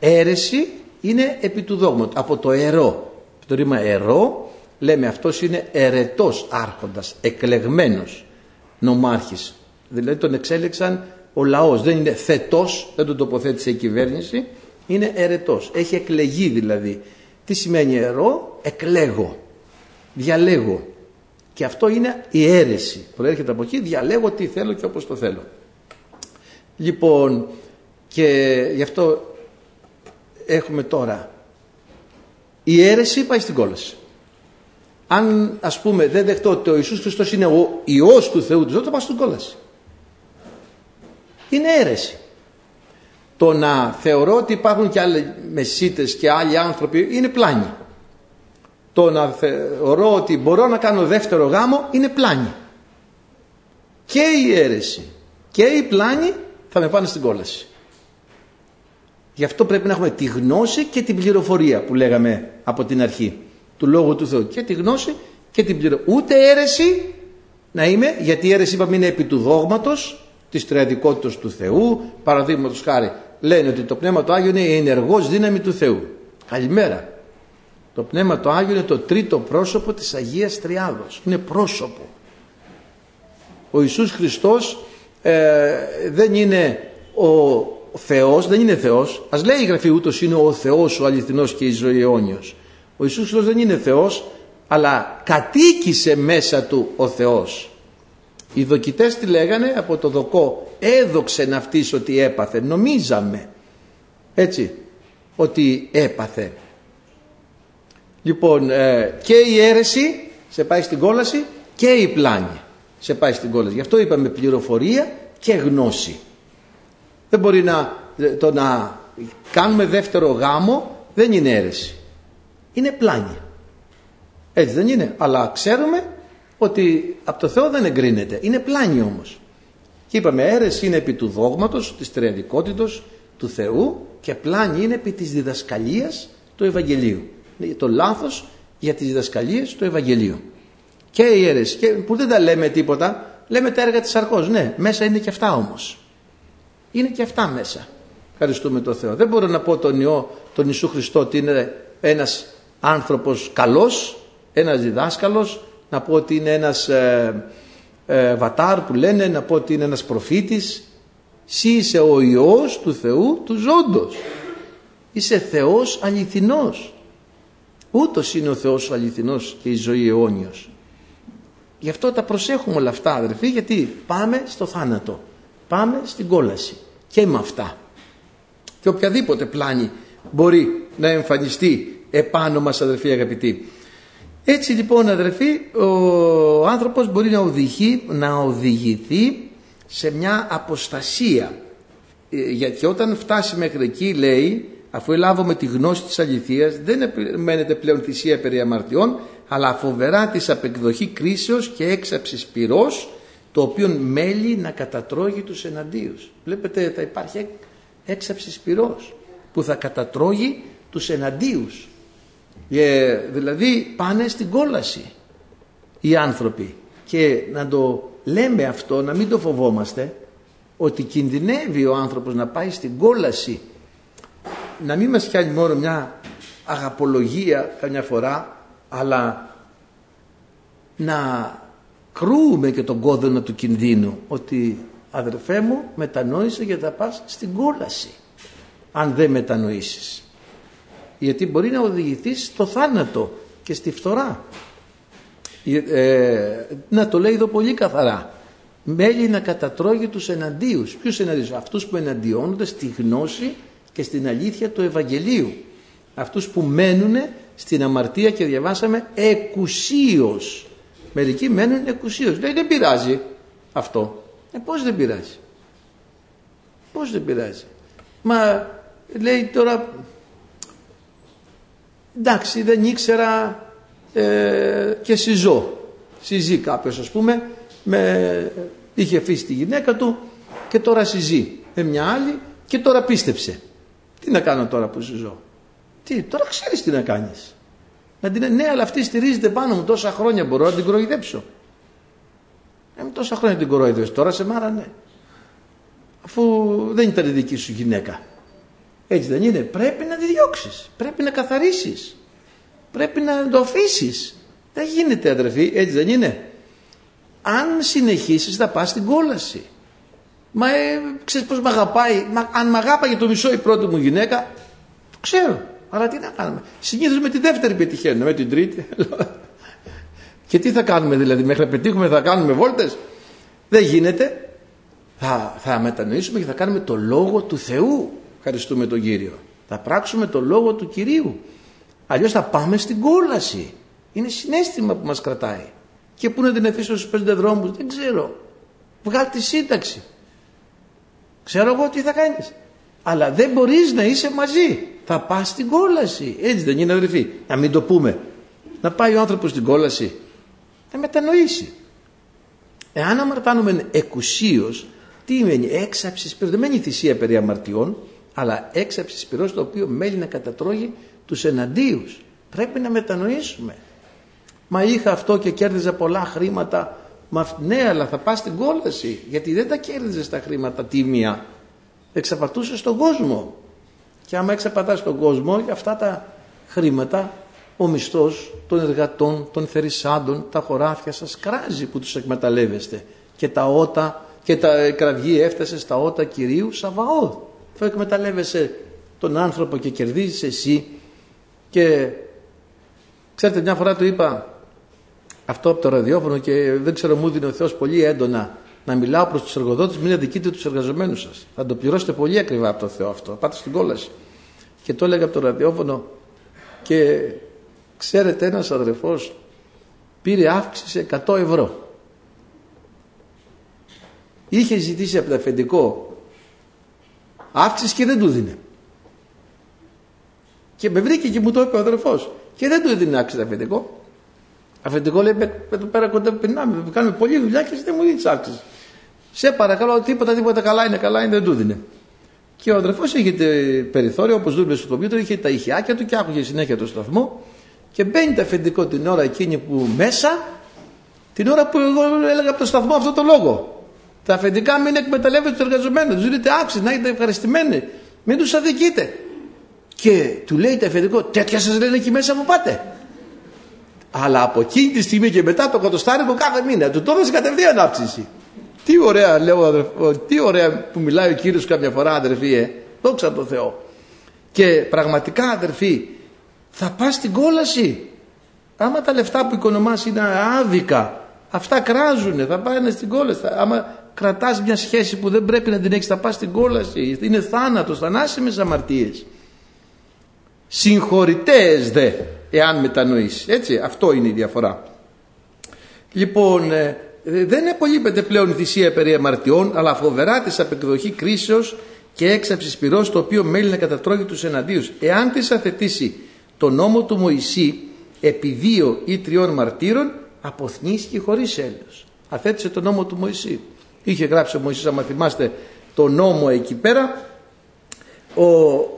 [SPEAKER 1] Αίρεση είναι επί του δόγματος από το ερώ το ρήμα ερώ λέμε αυτός είναι ερετός άρχοντας εκλεγμένος νομάρχης. Δηλαδή τον εξέλεξαν ο λαός δεν είναι θετός δεν τον τοποθέτησε η κυβέρνηση είναι ερετός έχει εκλεγεί δηλαδή. Τι σημαίνει ερώ εκλέγω. Διαλέγω και αυτό είναι η αίρεση. Προέρχεται από εκεί, διαλέγω τι θέλω και όπως το θέλω. Λοιπόν, και γι' αυτό έχουμε τώρα. Η αίρεση πάει στην κόλαση. Αν ας πούμε δεν δεχτώ ότι ο Ιησούς Χριστός είναι ο Υιός του Θεού του Ζώου, θα πάω στην κόλαση. Είναι αίρεση. Το να θεωρώ ότι υπάρχουν και άλλοι μεσίτες και άλλοι άνθρωποι είναι πλάνη το να θεωρώ ότι μπορώ να κάνω δεύτερο γάμο είναι πλάνη. Και η αίρεση και η πλάνη θα με πάνε στην κόλαση. Γι' αυτό πρέπει να έχουμε τη γνώση και την πληροφορία που λέγαμε από την αρχή του Λόγου του Θεού. Και τη γνώση και την πληροφορία. Ούτε αίρεση να είμαι, γιατί η αίρεση είπαμε είναι επί του δόγματος, της τριαδικότητας του Θεού. Παραδείγματος χάρη λένε ότι το Πνεύμα του Άγιο είναι η ενεργός δύναμη του Θεού. Καλημέρα. Το Πνεύμα το Άγιο είναι το τρίτο πρόσωπο της Αγίας Τριάδος. Είναι πρόσωπο. Ο Ιησούς Χριστός ε, δεν είναι ο Θεός, δεν είναι Θεός. Ας λέει η Γραφή ούτως είναι ο Θεός, ο αληθινός και η ζωή αιώνιος. Ο Ιησούς Χριστός δεν είναι Θεός, αλλά κατοίκησε μέσα του ο Θεός. Οι δοκιτές τι λέγανε από το δοκό έδοξε ναυτής ότι έπαθε νομίζαμε έτσι ότι έπαθε λοιπόν ε, και η αίρεση σε πάει στην κόλαση και η πλάνη σε πάει στην κόλαση γι' αυτό είπαμε πληροφορία και γνώση δεν μπορεί να, το να κάνουμε δεύτερο γάμο δεν είναι αίρεση είναι πλάνη έτσι δεν είναι αλλά ξέρουμε ότι από το Θεό δεν εγκρίνεται. Είναι πλάνη όμως. Και είπαμε αίρεση είναι επί του δόγματος, της τριαδικότητος του Θεού και πλάνη είναι επί της διδασκαλίας του Ευαγγελίου. Το λάθος για τις διδασκαλίες του Ευαγγελίου. Και η αίρεση, και που δεν τα λέμε τίποτα, λέμε τα έργα της αρκός. Ναι, μέσα είναι και αυτά όμως. Είναι και αυτά μέσα. Ευχαριστούμε τον Θεό. Δεν μπορώ να πω τον Υιό, τον Ιησού Χριστό ότι είναι ένας άνθρωπος καλός, ένας διδάσκαλος, να πω ότι είναι ένας ε, ε, βατάρ που λένε, να πω ότι είναι ένας προφήτης. Εσύ είσαι ο Υιός του Θεού του ζώντος. Είσαι Θεός αληθινός. Ούτως είναι ο Θεός ο αληθινός και η ζωή αιώνιος. Γι' αυτό τα προσέχουμε όλα αυτά αδερφοί γιατί πάμε στο θάνατο. Πάμε στην κόλαση. Και με αυτά. Και οποιαδήποτε πλάνη μπορεί να εμφανιστεί επάνω μας αδερφοί αγαπητοί. Έτσι λοιπόν αδερφοί ο άνθρωπος μπορεί να, οδηγεί, να οδηγηθεί σε μια αποστασία ε, γιατί όταν φτάσει μέχρι εκεί λέει αφού ελάβουμε τη γνώση της αληθείας δεν μένεται πλέον θυσία περί αμαρτιών αλλά φοβερά της απεκδοχή κρίσεως και έξαψης πυρός το οποίο μέλει να κατατρώγει τους εναντίους. Βλέπετε θα υπάρχει έξαψης πυρός που θα κατατρώγει τους εναντίους. Ε, δηλαδή πάνε στην κόλαση οι άνθρωποι και να το λέμε αυτό, να μην το φοβόμαστε ότι κινδυνεύει ο άνθρωπος να πάει στην κόλαση να μην μας πιάνει μόνο μια αγαπολογία καμιά φορά αλλά να κρούμε και τον κόδωνα του κινδύνου ότι αδερφέ μου μετανόησε και θα πας στην κόλαση αν δεν μετανοήσεις γιατί μπορεί να οδηγηθείς στο θάνατο και στη φθορά. Ε, να το λέει εδώ πολύ καθαρά. Μέλη να κατατρώγει τους εναντίους. Ποιους εναντίους; Αυτούς που εναντιώνονται στη γνώση και στην αλήθεια του Ευαγγελίου. Αυτούς που μένουν στην αμαρτία και διαβάσαμε εκουσίως. Μερικοί μένουν εκουσίως. Λέει δεν πειράζει αυτό. Ε, πώς δεν πειράζει; Πώς δεν πειράζει; Μα λέει τώρα εντάξει δεν ήξερα ε, και συζώ. Συζεί κάποιος ας πούμε, με, είχε αφήσει τη γυναίκα του και τώρα συζεί με μια άλλη και τώρα πίστεψε. Τι να κάνω τώρα που συζώ. Τι, τώρα ξέρεις τι να κάνεις. Να την ναι αλλά αυτή στηρίζεται πάνω μου τόσα χρόνια μπορώ να την κοροϊδέψω. Ε, τόσα χρόνια την κοροϊδεύεις τώρα σε μάρα ναι. Αφού δεν ήταν δική σου γυναίκα. Έτσι δεν είναι. Πρέπει να τη διώξεις. Πρέπει να καθαρίσεις. Πρέπει να το αφήσεις. Δεν γίνεται αδερφοί. Έτσι δεν είναι. Αν συνεχίσεις θα πας στην κόλαση. Μα ε, ξέρεις πως με αγαπάει; Μα, αν με αγάπαγε το μισό η πρώτη μου γυναίκα. Το ξέρω. Αλλά τι να κάνουμε; Συνήθως με τη δεύτερη πετυχαίνουμε. Με την τρίτη. [LAUGHS] και τι θα κάνουμε δηλαδή. Μέχρι να πετύχουμε θα κάνουμε βόλτες; Δεν γίνεται. Θα, θα μετανοήσουμε και θα κάνουμε το λόγο του Θεού. Ευχαριστούμε τον Κύριο. Θα πράξουμε το λόγο του Κυρίου. Αλλιώς θα πάμε στην κόλαση. Είναι συνέστημα που μας κρατάει. Και πού να την αφήσω στους πέντε δρόμους δεν ξέρω. Βγάλ τη σύνταξη. Ξέρω εγώ τι θα κάνεις. Αλλά δεν μπορείς να είσαι μαζί. Θα πας στην κόλαση. Έτσι δεν είναι αδερφοί. Να μην το πούμε. Να πάει ο άνθρωπος στην κόλαση. Να μετανοήσει. Εάν αμαρτάνουμε εκουσίως, τι σημαίνει έξαψη πυρός. Δεν μένει θυσία περί αμαρτιών, αλλά έξαψη πυρός το οποίο μέλει να κατατρώγει τους εναντίους. Πρέπει να μετανοήσουμε. Μα είχα αυτό και κέρδιζα πολλά χρήματα. Μα, ναι, αλλά θα πας στην κόλαση. Γιατί δεν τα κέρδιζες τα χρήματα τίμια. Εξαπατούσες τον κόσμο. Και άμα εξαπατάς τον κόσμο, για αυτά τα χρήματα, ο μισθός των εργατών, των φερισσάντων, τα χωράφια σας κράζει που τους εκμεταλλεύεστε. Και τα ότα και τα κραυγή έφτασες στα ότα Κυρίου Σαβαώδ. Θα εκμεταλλεύεσαι τον άνθρωπο και κερδίζεις εσύ και ξέρετε μια φορά του είπα αυτό από το ραδιόφωνο και δεν ξέρω μου δίνει ο Θεός πολύ έντονα να μιλάω προς τους εργοδότες μην αδικείτε τους εργαζομένους σας. Θα το πληρώσετε πολύ ακριβά από το Θεό αυτό. Πάτε στην κόλαση. Και το έλεγα από το ραδιόφωνο και ξέρετε ένας αδερφός πήρε αύξηση 100 ευρώ. Είχε ζητήσει από το αφεντικό αύξηση και δεν του δίνει. Και με βρήκε και μου το είπε ο αδερφός. Και δεν του δίνει αύξηση το αφεντικό. Αφεντικό λέει εδώ πέρα κοντά περνάμε, κάνουμε πολλή δουλειά και δεν μου δίνεις αύξηση. Σε παρακαλώ, τίποτα, τίποτα καλά είναι, καλά είναι, δεν του δίνει. Και ο αδερφός είχε περιθώριο, όπως δούλευε στο κομπιούτερ, είχε τα ηχιάκια του και άκουγε συνέχεια το σταθμό. Και μπαίνει το αφεντικό την ώρα εκείνη που μέσα, την ώρα που εγώ έλεγα από το σταθμό αυτό το λόγο. Τα αφεντικά μην εκμεταλλεύετε τους εργαζομένους. Τους δίνετε άψη, να είστε ευχαριστημένοι. Μην τους αδικείτε. Και του λέει το αφεντικό, τέτοια σας λένε εκεί μέσα που πάτε. Αλλά από εκείνη τη στιγμή και μετά το κοντοστάρικο κάθε μήνα του το έδωσε κατευθείαν αύξηση. Τι ωραία, λέω αδερφό, τι ωραία που μιλάει ο κύριος κάποια φορά, αδερφή, ε. Δόξα τω Θεώ. Και πραγματικά, αδερφή, θα πας στην κόλαση. Άμα τα λεφτά που οικονομάς είναι άδικα, αυτά κράζουνε, θα πάνε στην κόλαση. Άμα κρατάς μια σχέση που δεν πρέπει να την έχεις θα πας στην κόλαση είναι θάνατος, θανάσιμες αμαρτίες συγχωρητές δε εάν μετανοείς. Έτσι αυτό είναι η διαφορά. Λοιπόν ε, δεν επολείπεται πλέον η θυσία περί αμαρτιών αλλά φοβερά της απεκδοχή κρίσεως και έξαψης πυρός το οποίο μέλει να κατατρώγει τους εναντίους. Εάν της αθετήσει το νόμο του Μωυσή επί δύο ή τριών μαρτύρων αποθνίσκει χωρίς έλεος. Αθέτησε το νόμο του Μωυσή. Είχε γράψει ο Μωυσής άμα θυμάστε το νόμο εκεί πέρα ο,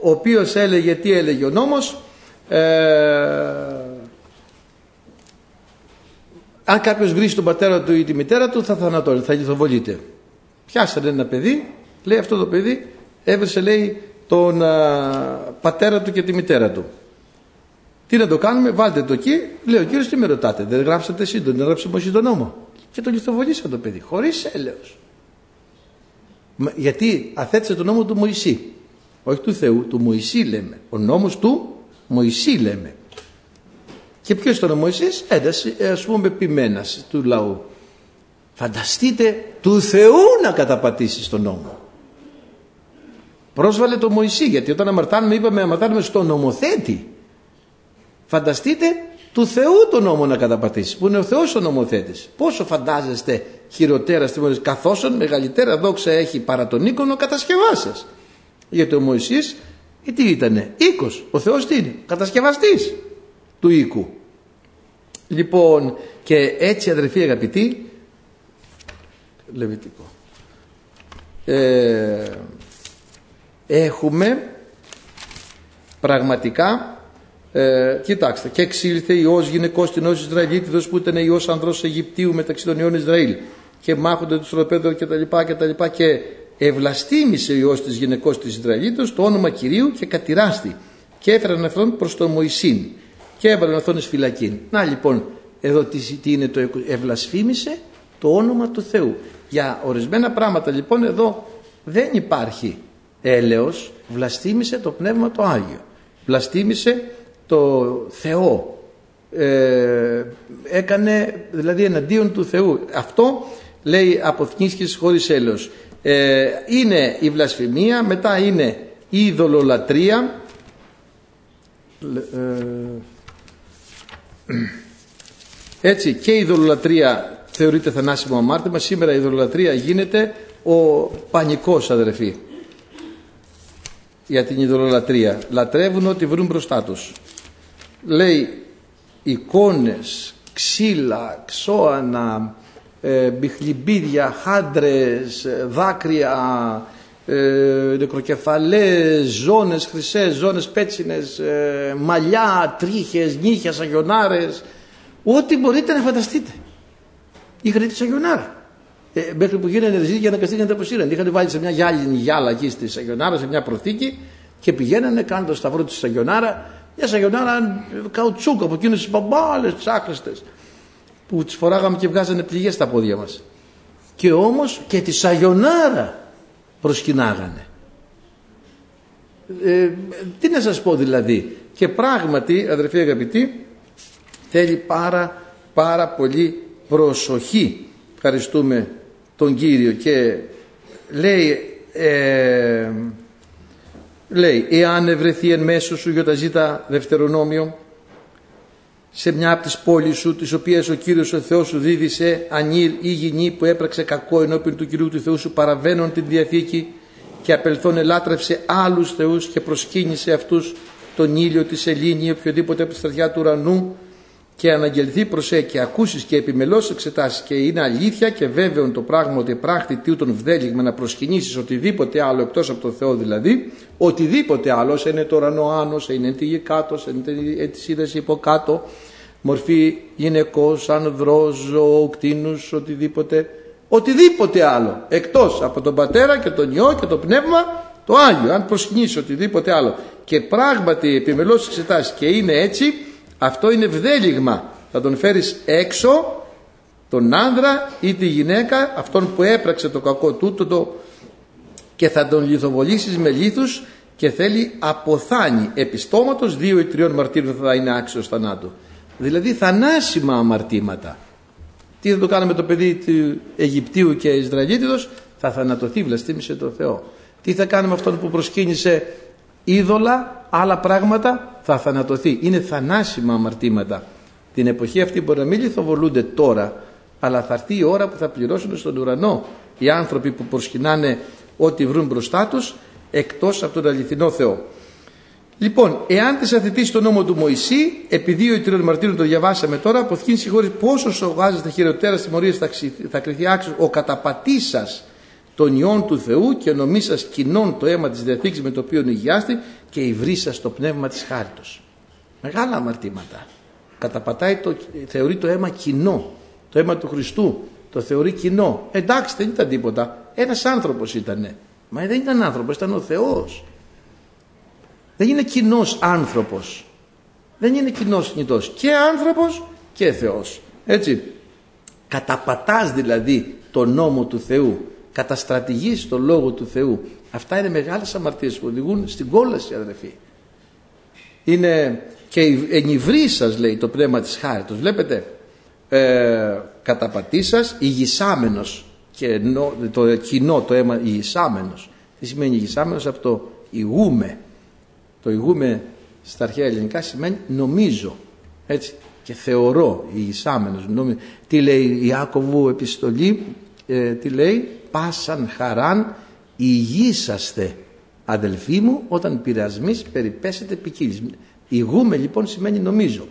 [SPEAKER 1] ο οποίος έλεγε τι έλεγε ο νόμος; ε, αν κάποιος βρει τον πατέρα του ή τη μητέρα του θα θανατώνει, θα λιθοβολείται πιάσανε ένα παιδί λέει αυτό το παιδί έβρισε λέει τον πατέρα του και τη μητέρα του. Τι να το κάνουμε, βάλτε το εκεί. Λέει ο κύριος, τι με ρωτάτε, δεν γράψατε εσύ, δεν γράψατε εσύ τον νόμο. Και το λιθοβολήσαν το παιδί χωρίς έλεος. Γιατί αθέτησε τον νόμο του Μωυσή. Όχι του Θεού, του Μωυσή λέμε. Ο νόμος του Μωυσή λέμε. Και ποιος ήταν ο Μωυσής; Ένταση ας πούμε ποιμένας του λαού. Φανταστείτε του Θεού να καταπατήσεις τον νόμο. Πρόσβαλε το Μωυσή γιατί όταν αμαρτάνουμε είπαμε αμαρτάνουμε στον νομοθέτη. Φανταστείτε του Θεού τον νόμο να καταπατήσει. Που είναι ο Θεός ο νομοθέτης. Πόσο φαντάζεστε χειροτέρας στη μόνη καθώς μεγαλύτερα δόξα έχει παρά τον οίκονο κατασκευάσες. Γιατί ο Μωυσής τι ήτανε; Οίκος. Ο Θεός τι είναι; Κατασκευαστής του οίκου. Λοιπόν και έτσι αδερφοί αγαπητοί Λεβιτικό ε, έχουμε πραγματικά ε, κοιτάξτε, και εξήλθε Υιός γυναικός στην όση Ισραηλίτιδος που ήταν Υιός ανδρός Αιγυπτίου μεταξύ των Υιών Ισραήλ και μάχονται τους ροπέδων και τα λοιπά και τα λοιπά και ευλαστήμησε ο Υιός της γυναικός της Ισραηλίτος το όνομα Κυρίου και κατηράστη και έφεραν αυτόν προς τον Μωυσήν και έβαλαν αυτόν εις φυλακή. Να λοιπόν εδώ τι, τι είναι το ευλασφήμισε το όνομα του Θεού. Για ορισμένα πράγματα λοιπόν εδώ δεν υπάρχει έλεος, βλαστήμησε το Πνεύμα το Άγιο. Βλαστήμησε το Θεό ε, έκανε δηλαδή εναντίον του Θεού αυτό λέει αποθνίσκης χωρίς έλεος ε, είναι η βλασφημία μετά είναι η ειδωλολατρία ε, έτσι και η ειδωλολατρία θεωρείται θανάσιμο αμάρτημα. Σήμερα η ειδωλολατρία γίνεται ο πανικός αδερφοί για την ειδωλολατρία λατρεύουν ό,τι βρουν μπροστά τους. Λέει εικόνες, ξύλα, ξώανα, ε, μπιχλιμπίδια, χάντρες, δάκρυα, ε, νεκροκεφαλές, ζώνες χρυσές, ζώνες πέτσινες, ε, μαλλιά, τρίχες, νύχια, σαγιονάρες, ό,τι μπορείτε να φανταστείτε. Είχαν τη σαγιονάρα. Ε, μέχρι που γίνανε ρεζίδια να καστήκαν τα αποσύραν. Είχαν βάλει σε μια γυάλινη γυάλα εκεί στη Σαγιονάρα, σε μια προθήκη και πηγαίνανε κάνουν το σταυρό της Σαγιονάρα μια σαγιονάρα καουτσούκ από εκείνες τις μπαμπάλες, τις άχρηστες που τις φοράγαμε και βγάζανε πληγές στα πόδια μας. και όμως και τη Σαγιονάρα προσκυνάγανε. Ε, τι να σας πω δηλαδή και πράγματι αδερφοί αγαπητοί θέλει πάρα πάρα πολύ προσοχή ευχαριστούμε τον Κύριο και λέει ε, λέει εάν ευρεθεί εν μέσω σου γιοταζίτα δευτερονόμιο σε μια από τις πόλεις σου τις οποίες ο Κύριος ο Θεός σου δίδυσε ανήλ ή γυνή που έπραξε κακό ενώπιον του Κυρίου του Θεού σου παραβαίνουν την Διαθήκη και απελθόν ελάτρευσε άλλους θεούς και προσκύνησε αυτούς τον ήλιο, τη σελήνη, οποιοδήποτε από τη στρατιά του ουρανού και αναγγελθεί προσέ και ακούσεις και επιμελώς εξετάσεις και είναι αλήθεια και βέβαιο το πράγμα ότι πράχτη τι τον βδέλιγμα να προσκυνήσεις οτιδήποτε άλλο εκτός από τον Θεό δηλαδή οτιδήποτε άλλος είναι το ουρανό άνω, είναι τη γη κάτω, είναι τη είδες υποκάτω μορφή γυναικός, ανδρός, ζώο, κτίνους, οτιδήποτε οτιδήποτε άλλο εκτός από τον πατέρα και τον ιό και το πνεύμα το Άγιο αν προσκυνήσεις οτιδήποτε άλλο. Και πράγματι επιμελώς εξετάσεις και είναι έτσι αυτό είναι βδέλιγμα. Θα τον φέρεις έξω τον άνδρα ή τη γυναίκα αυτόν που έπραξε το κακό τούτο το, και θα τον λιθοβολήσεις με λίθους και θέλει αποθάνει επιστόματος δύο ή τριών μαρτύρων θα είναι άξιος θανάτου. Δηλαδή θανάσιμα αμαρτήματα. Τι θα το κάνουμε το παιδί του Αιγυπτίου και Ισραηλίτιδος; Θα θανατωθεί βλαστήμησε το Θεό. Τι θα κάνουμε αυτόν που προσκύνησε είδωλα; Άλλα πράγματα θα θανατωθεί. Είναι θανάσιμα αμαρτήματα. Την εποχή αυτή μπορεί να μην λιθοβολούνται τώρα αλλά θα έρθει η ώρα που θα πληρώσουν στον ουρανό οι άνθρωποι που προσκυνάνε ό,τι βρουν μπροστά τους εκτός από τον αληθινό Θεό. Λοιπόν, εάν της αθετήσει τον νόμο του Μωυσή, επειδή ο τριών μαρτύρων το διαβάσαμε τώρα, αποθήκη συγχώρη πόσο σογάζεται χειροτέρα τιμωρία θα, θα κρυθεί άξιος. Ο καταπατήσα των ιών του Θεού και νομίσας κοινών το αίμα της διαθήκης με το οποίο υγιάστη και υβρίσα το πνεύμα της χάριτος. Μεγάλα αμαρτήματα. Καταπατάει το, θεωρεί το αίμα κοινό. Το αίμα του Χριστού. Το θεωρεί κοινό. Εντάξει, δεν ήταν τίποτα. Ένας άνθρωπος ήταν. Μα δεν ήταν άνθρωπος, ήταν ο Θεός. Δεν είναι κοινός άνθρωπος. Δεν είναι κοινός νητός. Και άνθρωπος και Θεός. Έτσι. Καταπατάς δηλαδή το νόμο του Θεού. Καταστρατηγείς το λόγο του Θεού. Αυτά είναι μεγάλες αμαρτίες που οδηγούν στην κόλαση αδερφοί. Είναι και ενυβρή σας λέει το πνεύμα της χάριτος. Βλέπετε ε, καταπατήσας ηγισάμενος και το κοινό το αίμα ηγισάμενος. Τι σημαίνει ηγισάμενος από το ηγούμε το ηγούμε στα αρχαία ελληνικά σημαίνει νομίζω έτσι και θεωρώ ηγισάμενος τι λέει η Ιάκωβου επιστολή ε, τι λέει; Πάσαν χαράν ηγήσαστε αδελφοί μου όταν πειρασμείς περιπέσετε ποικίλης. Ηγούμε λοιπόν σημαίνει νομίζω.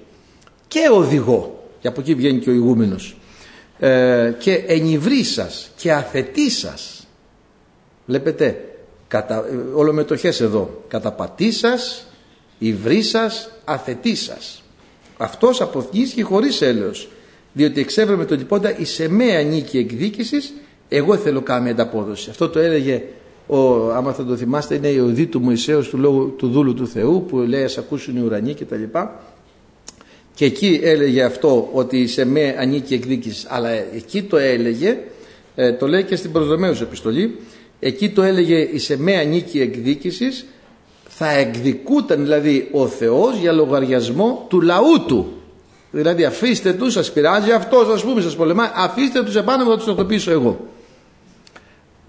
[SPEAKER 1] Και οδηγώ και από εκεί βγαίνει και ο ηγούμενος. Ε, και ενυβρή σας και αθετή σας. Βλέπετε κατα, ολομετοχές εδώ. Καταπατή σας υβρή σας αθετή σας. Αυτός αποθγείς χωρίς έλεος. Διότι εξέβρεμε τον τυπώντα η σεμαία νίκη εκδίκησης εγώ θέλω κάμια ανταπόδοση. Αυτό το έλεγε ο, άμα θα το θυμάστε είναι η οδή του Μωυσέως του, λόγου, του δούλου του Θεού που λέει ας ακούσουν οι ουρανοί και τα λοιπά. Και εκεί έλεγε αυτό ότι η σεμαία ανήκει εκδίκηση αλλά εκεί το έλεγε ε, το λέει και στην προσδομέως επιστολή εκεί το έλεγε η σεμαία νίκη εκδίκησης θα εκδικούταν δηλαδή ο Θεός για λογαριασμό του λαού του δηλαδή αφήστε τους σας πειράζει αυτός ας πούμε σας πολεμάει αφήστε τους επάνω θα τους τακτοποιήσω εγώ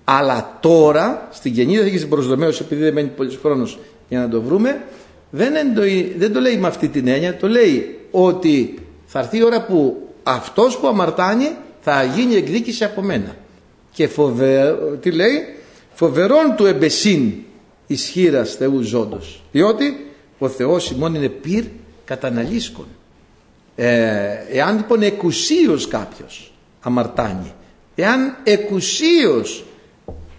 [SPEAKER 1] αλλά τώρα στην Καινή Διαθήκη στην προσδομέως επειδή δεν μένει πολύς χρόνος για να το βρούμε δεν, το, δεν το λέει με αυτή την έννοια το λέει ότι θα έρθει η ώρα που αυτός που αμαρτάνει θα γίνει εκδίκηση από μένα. Και φοβε... τι λέει; Φοβερόν του εμπεσίν ισχύρας Θεού ζώντος διότι ο Θεός ημών είναι πυρ καταναλύσκων ε, εάν λοιπόν εκουσίως κάποιος αμαρτάνει εάν εκουσίως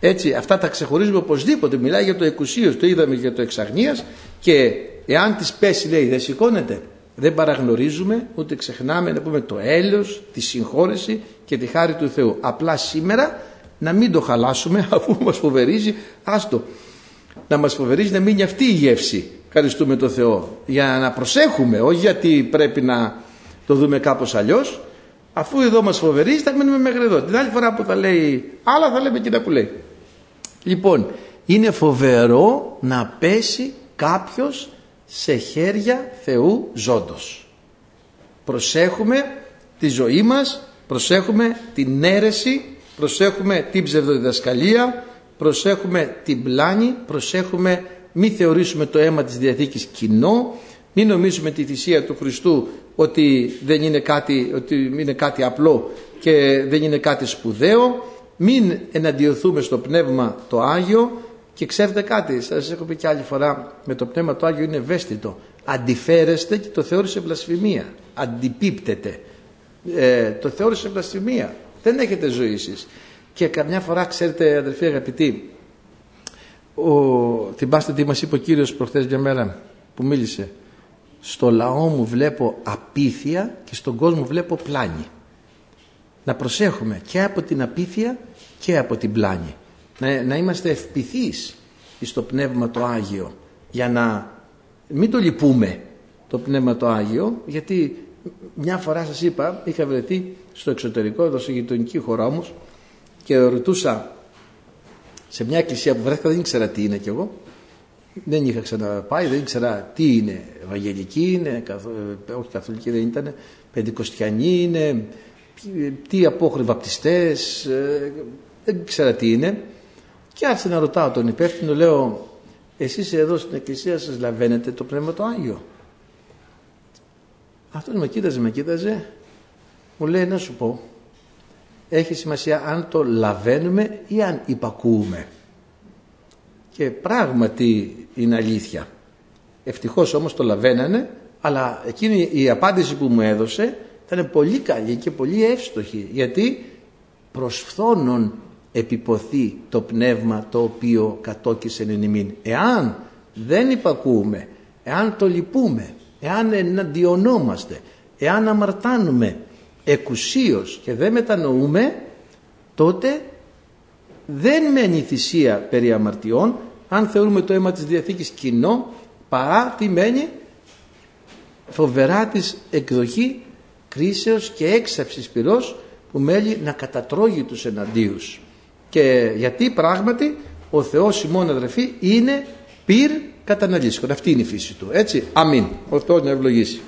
[SPEAKER 1] έτσι αυτά τα ξεχωρίζουμε οπωσδήποτε μιλάει για το εκουσίως το είδαμε για το εξαγνίας και εάν της πέσει λέει δεν σηκώνεται δεν παραγνωρίζουμε ούτε ξεχνάμε να πούμε το έλεος, τη συγχώρεση και τη χάρη του Θεού απλά σήμερα να μην το χαλάσουμε [LAUGHS] αφού μας φοβερίζει άστο να μας φοβερίζει να μείνει αυτή η γεύση ευχαριστούμε το Θεό για να προσέχουμε όχι γιατί πρέπει να το δούμε κάπως αλλιώς Αφού εδώ μας φοβερίζει θα μείνουμε μέχρι εδώ. Την άλλη φορά που θα λέει άλλα θα λέμε εκείνα που λέει. Λοιπόν, είναι φοβερό να πέσει κάποιος σε χέρια Θεού ζώντος. Προσέχουμε τη ζωή μας, προσέχουμε την αίρεση, προσέχουμε την ψευδοδιδασκαλία, προσέχουμε την πλάνη, προσέχουμε μη θεωρήσουμε το αίμα της Διαθήκης κοινό, μην νομίζουμε τη θυσία του Χριστού ότι δεν είναι κάτι, ότι είναι κάτι απλό και δεν είναι κάτι σπουδαίο, μην εναντιωθούμε στο Πνεύμα το Άγιο και ξέρετε κάτι, σας έχω πει και άλλη φορά, με το Πνεύμα το Άγιο είναι ευαίσθητο. Αντιφέρεστε και το θεώρησε βλασφημία. Αντιπίπτεται. Ε, το θεώρησε βλασφημία. Δεν έχετε ζωή εσείς. Και καμιά φορά, ξέρετε αδερφοί αγαπητοί, ο, θυμάστε τι μας είπε ο Κύριος προχθές μια μέρα που μίλησε. Στο λαό μου βλέπω απίθεια και στον κόσμο βλέπω πλάνη. Να προσέχουμε και από την απίθεια και από την πλάνη. Να, να είμαστε ευπηθείς στο Πνεύμα το Άγιο για να μην το λυπούμε το Πνεύμα το Άγιο γιατί μια φορά σας είπα είχα βρεθεί στο εξωτερικό εδώ στη γειτονική χώρα όμως και ρωτούσα σε μια εκκλησία που βρέθηκα δεν ήξερα τι είναι κι εγώ δεν είχα ξαναπάει, δεν ήξερα τι είναι Ευαγγελική είναι, ε, όχι Καθολική δεν ήταν, Πεντηκοστιανή είναι, τι απόχροι βαπτιστές, ε, δεν ήξερα τι είναι και άρχισα να ρωτάω τον υπεύθυνο, λέω εσείς εδώ στην εκκλησία σας λαβαίνετε το Πνεύμα το Άγιο; Αυτός με κοίταζε, με κοίταζε, μου λέει να σου πω, έχει σημασία αν το λαβαίνουμε ή αν υπακούουμε. Και πράγματι είναι αλήθεια. Ευτυχώς όμως το λαβαίνανε, αλλά εκείνη η απάντηση που μου έδωσε ήταν πολύ καλή και πολύ εύστοχη, γιατί προς φθόνον επιποθεί το πνεύμα το οποίο κατόκισε εν ημίν. Εάν δεν υπακούμε, εάν το λυπούμε, εάν εναντιονόμαστε, εάν αμαρτάνουμε εκουσίως και δεν μετανοούμε, τότε δεν μένει θυσία περί αμαρτιών αν θεωρούμε το αίμα της Διαθήκης κοινό παρά τι μένει φοβερά της εκδοχή κρίσεως και έξαψης πυρός που μέλει να κατατρώγει τους εναντίους. Και γιατί πράγματι ο Θεός ημών αδερφή είναι πυρ καταναλύσκον αυτή είναι η φύση του. Έτσι αμήν. Ο Θεός να ευλογήσει